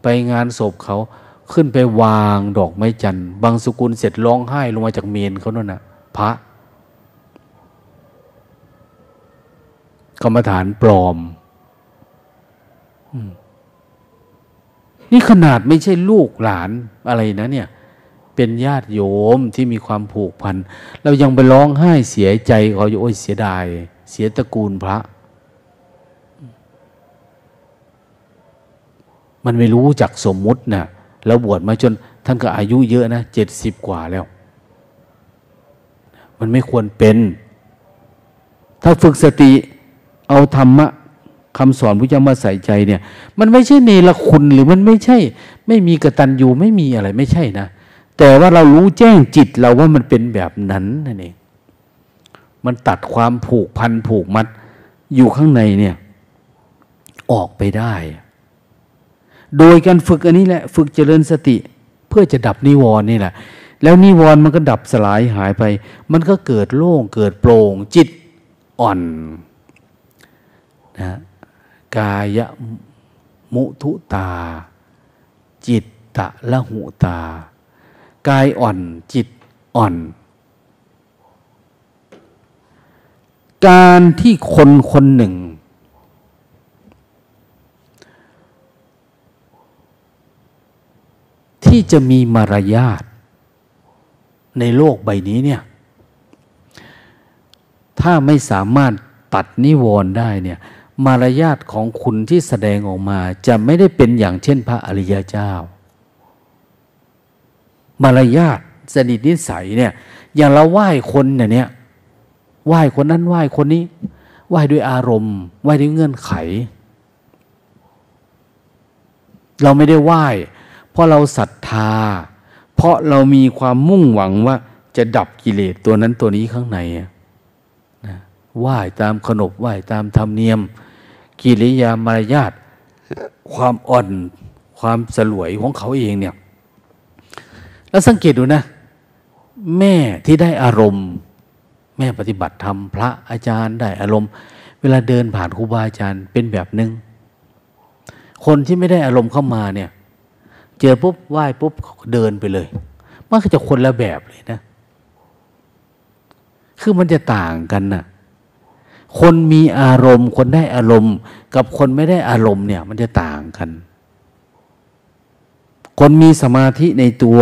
ไปงานศพเขาขึ้นไปวางดอกไม้จันทร์บางสกุลเสร็จร้องไห้ลงมาจากเมนเขานั่นนะพระกรรมฐานปลอม นี่ขนาดไม่ใช่ลูกหลานอะไรนะเนี่ย เป็นญาติโยมที่มีความผูกพัน เรายังไปร้องไห้เสียใจเขาอยู่โอ้ยเสียดาย เสียตระกูลพระ มันไม่รู้จักสมมุตินะ่ะแล้วบวชมาจนท่านก็อายุเยอะนะเจ็ดสิบกว่าแล้ว มันไม่ควรเป็น ถ้าฝึกสติเอาธรรมะคำสอนพระเจ้ามาใส่ใจเนี่ย มันไม่ใช่เนรคุณหรือมันไม่ใช่ ไม่มีกระตัญญูไม่มีอะไรไม่ใช่นะ แต่ว่าเรารู้แจ้งจิตเราว่ามันเป็นแบบนั้นนั่นเองมันตัดความผูกพันผูกมัดอยู่ข้างในเนี่ย ออกไปได้ โดยการฝึกอันนี้แหละ ฝึกเจริญสติ เพื่อจะดับนิวรณ์นี่แหละ แล้วนิวรณ์มันก็ดับสลายหายไป มันก็เกิดโล่งเกิดโปร่งจิตอ่อนนะกายมุทุตา จิตตะละหุตา กายอ่อนจิตอ่อน การที่คนคนหนึ่ง ที่จะมีมารยาทในโลกใบนี้เนี่ย ถ้าไม่สามารถตัดนิวรณ์ได้เนี่ย มารยาทของคุณที่แสดงออกมา จะไม่ได้เป็นอย่างเช่นพระอริยเจ้า มารยาทสนิทนิสัยเนี่ย อย่างเราไหว้คนเนี่ยไหว้คนนั้นไหว้คนนี้ ไหว้ด้วยอารมณ์ ไหว้ด้วยเงื่อนไข เราไม่ได้ไหว้ เพราะเราศรัทธา เพราะเรามีความมุ่งหวังว่าจะดับกิเลสตัวนั้นตัวนี้ข้างในนะไหว้ตามขนบไหว้ตามธรรมเนียม กิริยามารยาทความอ่อนความสลวยของเขาเองเนี่ยแล้วสังเกตดูนะ แม่ที่ได้อารมณ์ แม่ปฏิบัติธรรมพระอาจารย์ได้อารมณ์ เวลาเดินผ่านครูบาอาจารย์เป็นแบบหนึง่งคนที่ไม่ได้อารมณ์เข้ามาเนี่ย เจอปุ๊บไหว้ปุ๊บเดินไปเลย มันก็จะคนละแบบเลยนะ คือมันจะต่างกันนะ่ะคนมีอารมณ์ คนได้อารมณ์ กับคนไม่ได้อารมณ์เนี่ย มันจะต่างกัน คนมีสมาธิในตัว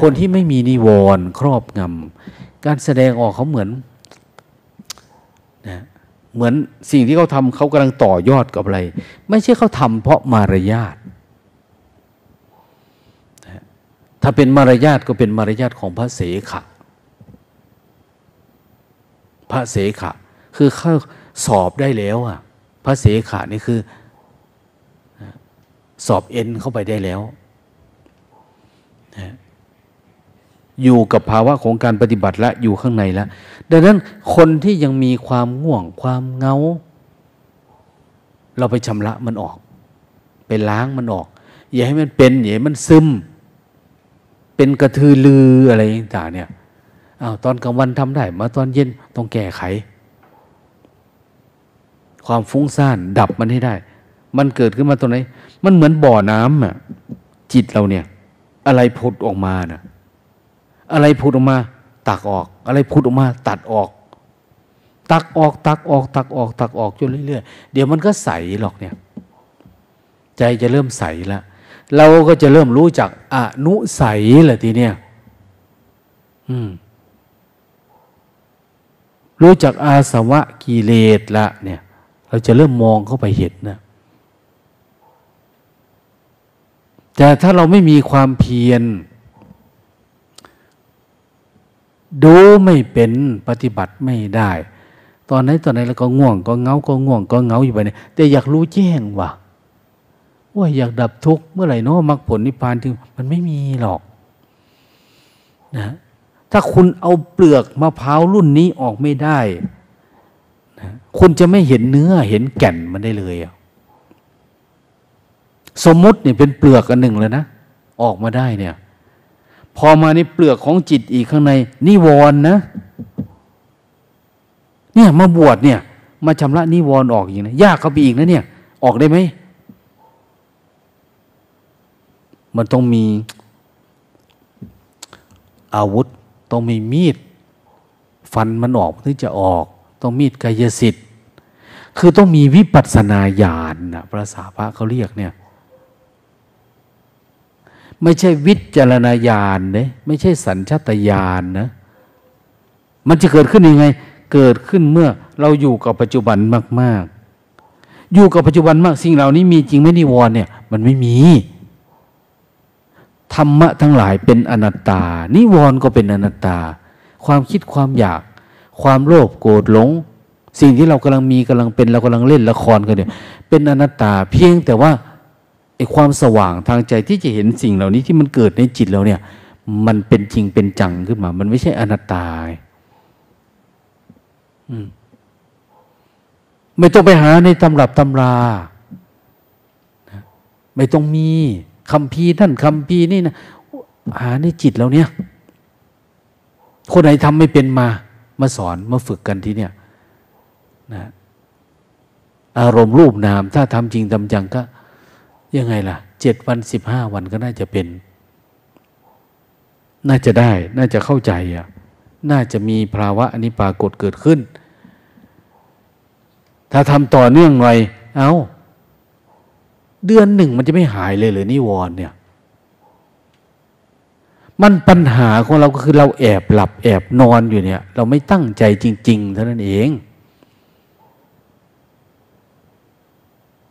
คนที่ไม่มีนิวรณ์ครอบงำการแสดงออกเขาเหมือนนะเหมือนสิ่งที่เขาทำเขากำลังต่อยอดกับอะไร ไม่ใช่เขาทำเพราะมารยาท ถ้าเป็นมารยาทก็เป็นมารยาทของพระเสขะ พระเสขะ คือเข้าสอบได้แล้วอะ พระเสขานี่คือ สอบเอ็นเข้าไปได้แล้ว อยู่กับภาวะของการปฏิบัติและอยู่ข้างในแล้วดังนั้นคนที่ยังมีความง่วงความเงา เราไปชำระมันออก ไปล้างมันออก อย่าให้มันเป็นอย่าให้มันซึม เป็นกระทือลืออะไรต่างเนี่ยอ้าวตอนกลางวันทำได้มาตอนเย็นต้องแก้ไข ความฟุ้งซ่านดับมันให้ได้ มันเกิดขึ้นมาตรงไหน มันเหมือนบ่อน้ำอะจิตเราเนี่ย อะไรผุดออกมานะอะไรผุดออกมา ตักออก อะไรผุดออกมา ตัดออก ตักออก ตักออก ตักออก ตักออกจนเรื่อยๆเดี๋ยวมันก็ใสหรอกเนี่ย ใจจะเริ่มใสละ เราก็จะเริ่มรู้จักอนุสัยแหละทีเนี้ยรู้จักอาสวะกิเลสละเนี่ย เราจะเริ่มมองเข้าไปเห็นนะแต่ถ้าเราไม่มีความเพียร ดูไม่เป็นปฏิบัติไม่ได้ ตอนไหนตอนไหนเราก็ง่วง ก็เงาก็ง่วงก็เงาอยู่ไปเนี่ยแต่อยากรู้แจ้งว่ะ ว่าอยากดับทุกข์เมื่อไหร่เนาะมรรคผลนิพพานถึงมันไม่มีหรอกนะถ้าคุณเอาเปลือกมะพร้าวรุ่นนี้ออกไม่ได้นะคุณจะไม่เห็นเนื้อเห็นแก่นมันได้เลยสมมติเนี่ยเป็นเปลือกอันหนึ่งเลยนะออกมาได้เนี่ย พอมาในเปลือกของจิตอีกข้างในนิวรณ์นะ เนี่ยมาบวชเนี่ย มาชำระนิวรณ์ออกอย่างนี้ยากเข้าไปอีกนะเนี่ย ออกได้ไหม มันต้องมีอาวุธ ต้องมีมีด ฟันมันออกถึงจะออก ต้องมีดกายสิทธิ์คือต้องมีวิปัสสนาญาณนะภาษาพระเขาเรียกเนี่ยไม่ใช่วิจารณญาณเนี่ยไม่ใช่สัญชาตญาณนะมันจะเกิดขึ้นยังไง เกิดขึ้นเมื่อเราอยู่กับปัจจุบันมาก ๆ อยู่กับปัจจุบันมาก สิ่งเหล่านี้มีจริงไหมนิวรณ์เนี่ย มันไม่มี ธรรมะทั้งหลายเป็นอนัตตา นิวรณ์ก็เป็นอนัตตา ความคิดความอยาก ความโลภโกรธหลง สิ่งที่เรากำลังมีกำลังเป็นเรากำลังเล่นละครกันเนี่ยเป็นอนัตตาเพียงแต่ว่าไอ้ความสว่างทางใจที่จะเห็นสิ่งเหล่านี้ที่มันเกิดในจิตเราเนี่ย มันเป็นจริงเป็นจังขึ้นมา มันไม่ใช่อนัตตาไม่ต้องไปหาในตำรับตำรา ไม่ต้องมี คำพีท่านคำพีนี่นะหาในจิตเราเนี่ย คนไหนทำไม่เป็นมา มาสอนมาฝึกกันที่เนี่ยนะอารมณ์รูปนาม ถ้าทำจริงทำจังก็ ยังไงล่ะเจ็ดวันสิบห้าวันก็น่าจะเป็น น่าจะได้ น่าจะเข้าใจอะน่าจะมีภาวะอันนี้ปรากฏเกิดขึ้น ถ้าทำต่อเนื่องหน่อย เอา้า เดือนหนึ่งมันจะไม่หายเลยเลยนิวรณ์เนี่ย มันปัญหาของเราก็คือเราแอบหลับแอบนอนอยู่เนี่ย เราไม่ตั้งใจจริง ๆ เท่านั้นเอง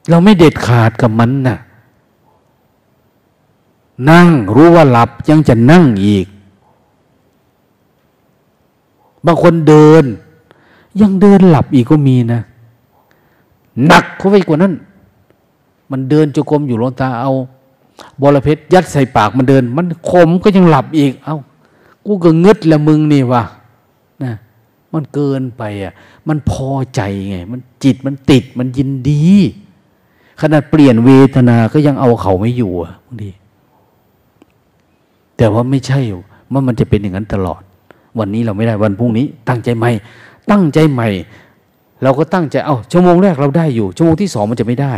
เราไม่เด็ดขาดกับมันนะ่ะ นั่งรู้ว่าหลับยังจะนั่งอีก บางคนเดิน ยังเดินหลับอีกก็มีนะหนักเข้าไปกว่านั้น มันเดินจุกรมอยู่ลงตาเอาบอระเพ็ดยัดใส่ปากมันเดิน มันขมก็ยังหลับอีก เอา้ากูก็งึดละมึงนี่วะนะมันเกินไปอะ มันพอใจไง มันจิตมันติดมันยินดี ขนาดเปลี่ยนเวทนาก็ยังเอาเขาไม่อยู่อะบางทีแต่ว่าไม่ใช่ว่ามันจะเป็นอย่างนั้นตลอด วันนี้เราไม่ได้วันพรุ่งนี้ ตั้งใจใหม่ ตั้งใจใหม่ เราก็ตั้งใจเอ้าชั่วโมงแรกเราได้อยู่ชั่วโมงที่สองมันจะไม่ได้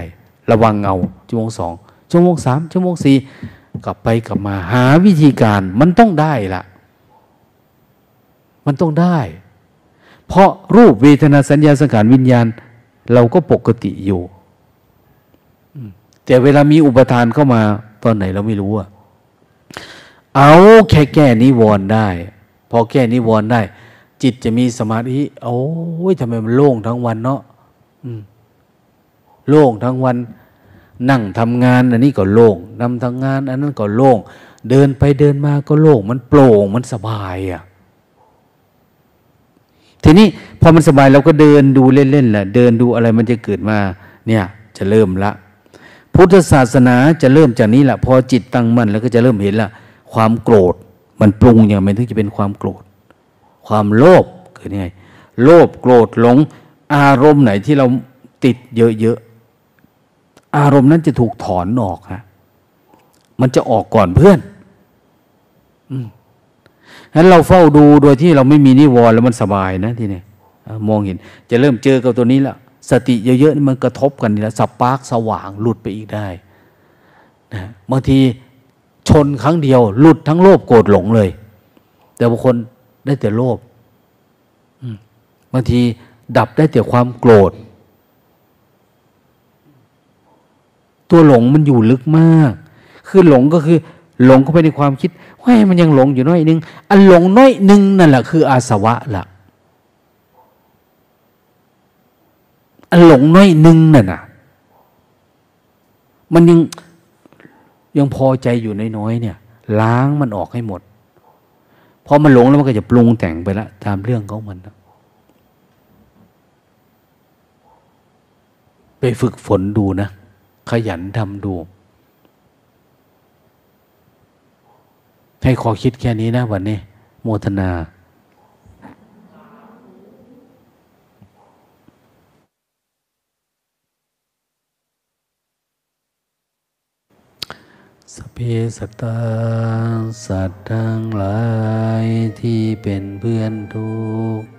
ระวังเงาชั่วโมงสองชั่วโมงสามชั่วโมงสี่กลับไปกลับมาหาวิธีการมันต้องได้ละมันต้องได้ เพราะรูปเวทนาสัญญาสังขารวิญญาณ เราก็ปกติอยู่แต่เวลามีอุปทานเข้ามา ตอนไหนเราไม่รู้อะเอาแค่แก้นิวรณ์ได้ พอแก้นิวรณ์ได้ จิตจะมีสมาธิโอ้ยทำไมมันโล่งทั้งวันเนาะอืม โล่งทั้งวัน นั่งทำงานอันนี้ก็โล่งนำทำงาน อันนั้นก็โล่ง เดินไปเดินมาก็โล่ง มันโปร่งมันสบายอะทีนี้พอมันสบายเราก็เดินดูเล่นๆแหละเดินดูอะไรมันจะเกิดมาเนี่ยจะเริ่มละ พุทธศาสนาจะเริ่มจากนี้แหละพอจิตตั้งมั่นแล้วก็จะเริ่มเห็นละ ความโกรธมันปรุงอย่างไรถึงจะเป็นความโกรธ ความโลภเกิดยังไงโลภโกรธหลงอารมณ์ไหนที่เราติดเยอะ อารมณ์นั้นจะถูกถอนออกฮะมันจะออกก่อนเพื่อนฉะนั้นเราเฝ้าดูโดยที่เราไม่มีนิวรณ์แล้วมันสบายนะทีนี้มองเห็น จะเริ่มเจอกับตัวนี้ละสติเยอะๆมันกระทบกันนี่แล้วสปาร์กสว่างหลุดไปอีกได้นะบางทีชนครั้งเดียว หลุดทั้งโลภโกรธหลงเลย แต่บางคนได้แต่โลภบางทีดับได้แต่ความโกรธ ตัวหลงมันอยู่ลึกมาก คือหลงก็คือ หลงเข้าไปในความคิดว่ามันยังหลงอยู่น้อยนึง อันหลงน้อยนึงนั่นแหละคืออาสวะละอันหลงน้อยนึงนั่นน่ะ มันยังยังพอใจอยู่น้อยๆเนี่ย ล้างมันออกให้หมดพอมันหลงแล้วมันก็จะปรุงแต่งไปละตามเรื่องของมันนะไปฝึกฝนดูนะ ขยันทำดู ให้ขอคิดแค่นี้นะวันนี้ โมทนาสเพสตาสัตว์ทั้งหลายที่เป็นเพื่อนทุกข์